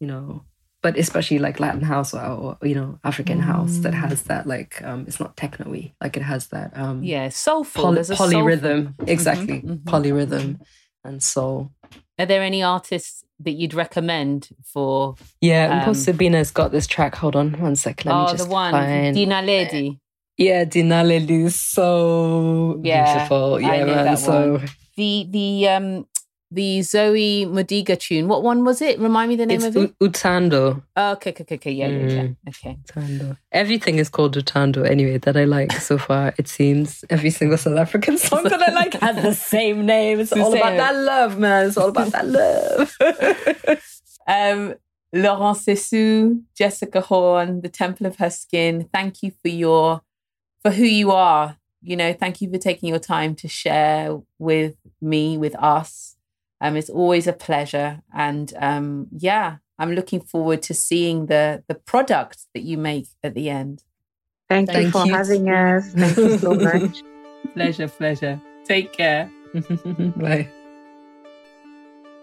you know, but especially like Latin house or, or you know African mm. house that mm. has that like um, it's not techno-y, like it has that um, yeah soulful poly- polyrhythm soulful. exactly mm-hmm, mm-hmm. polyrhythm and soul. Are there any artists that you'd recommend for? Yeah, um, Sabina's got this track. Hold on one sec. Let oh, me just the one, find... Dinaledi. Yeah, Dinaledi is so yeah, beautiful. Yeah, man. So one. the the um the Zoe Modiga tune. What one was it? Remind me the name it's of it. U- Utando. Oh, okay, okay, okay, yeah, mm. yeah, yeah. Okay. Utando. Everything is called Utando anyway that I like so far. It seems every single South African song that I like has the same name. It's, it's all about that love, man. It's all about that love. um, Laurence Sessou, Jessica Horn, The Temple of Her Skin. Thank you for your for who you are. You know, thank you for taking your time to share with me, with us um, it's always a pleasure, and um, yeah, I'm looking forward to seeing the the product that you make at the end. Thank, Thank you for you. having us. Thank you so much. pleasure, pleasure. Take care. Bye.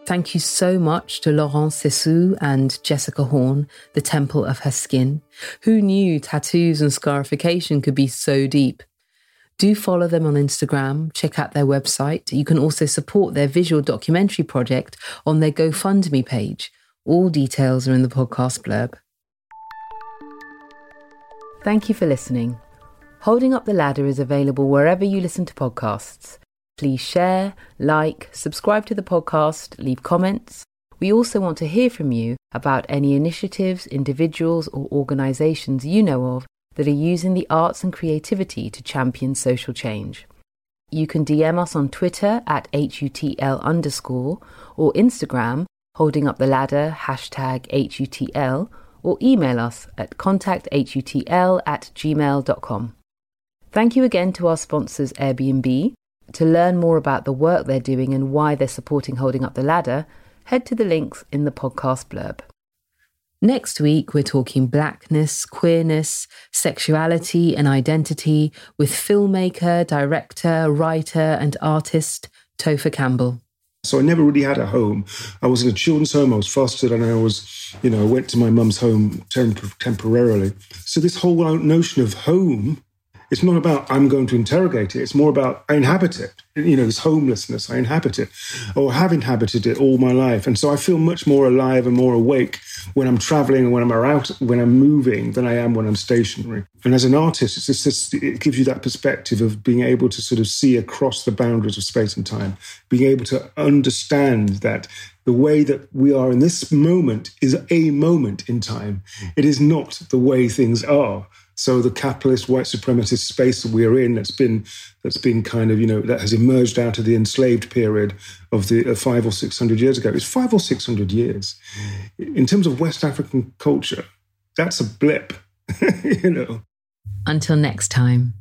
Thank you so much to Laurence Sessou and Jessica Horn, The Temple of Her Skin. Who knew tattoos and scarification could be so deep? Do follow them on Instagram, check out their website. You can also support their visual documentary project on their GoFundMe page. All details are in the podcast blurb. Thank you for listening. Holding Up the Ladder is available wherever you listen to podcasts. Please share, like, subscribe to the podcast, leave comments. We also want to hear from you about any initiatives, individuals, or organisations you know of that are using the arts and creativity to champion social change. You can DM us on Twitter at HUTL underscore or Instagram holding up the ladder hashtag HUTL or email us at contacthutl at gmail.com. Thank you again to our sponsors Airbnb. To learn more about the work they're doing and why they're supporting Holding Up the Ladder, head to the links in the podcast blurb. Next week, we're talking blackness, queerness, sexuality, and identity with filmmaker, director, writer, and artist Topher Campbell. So I never really had a home. I was in a children's home. I was fostered, and I was, you know, I went to my mum's home temp- temporarily. So this whole notion of home it's not about I'm going to interrogate it. It's more about I inhabit it. You know, this homelessness, I inhabit it or have inhabited it all my life. And so I feel much more alive and more awake when I'm traveling and when I'm out, when I'm moving than I am when I'm stationary. And as an artist, it's just, it gives you that perspective of being able to sort of see across the boundaries of space and time, being able to understand that the way that we are in this moment is a moment in time. It is not the way things are. So the capitalist white supremacist space that we're in, that's been that's been kind of you know that has emerged out of the enslaved period of the uh, five or six hundred years ago. It's five or six hundred years. In terms of West African culture, that's a blip, you know. Until next time.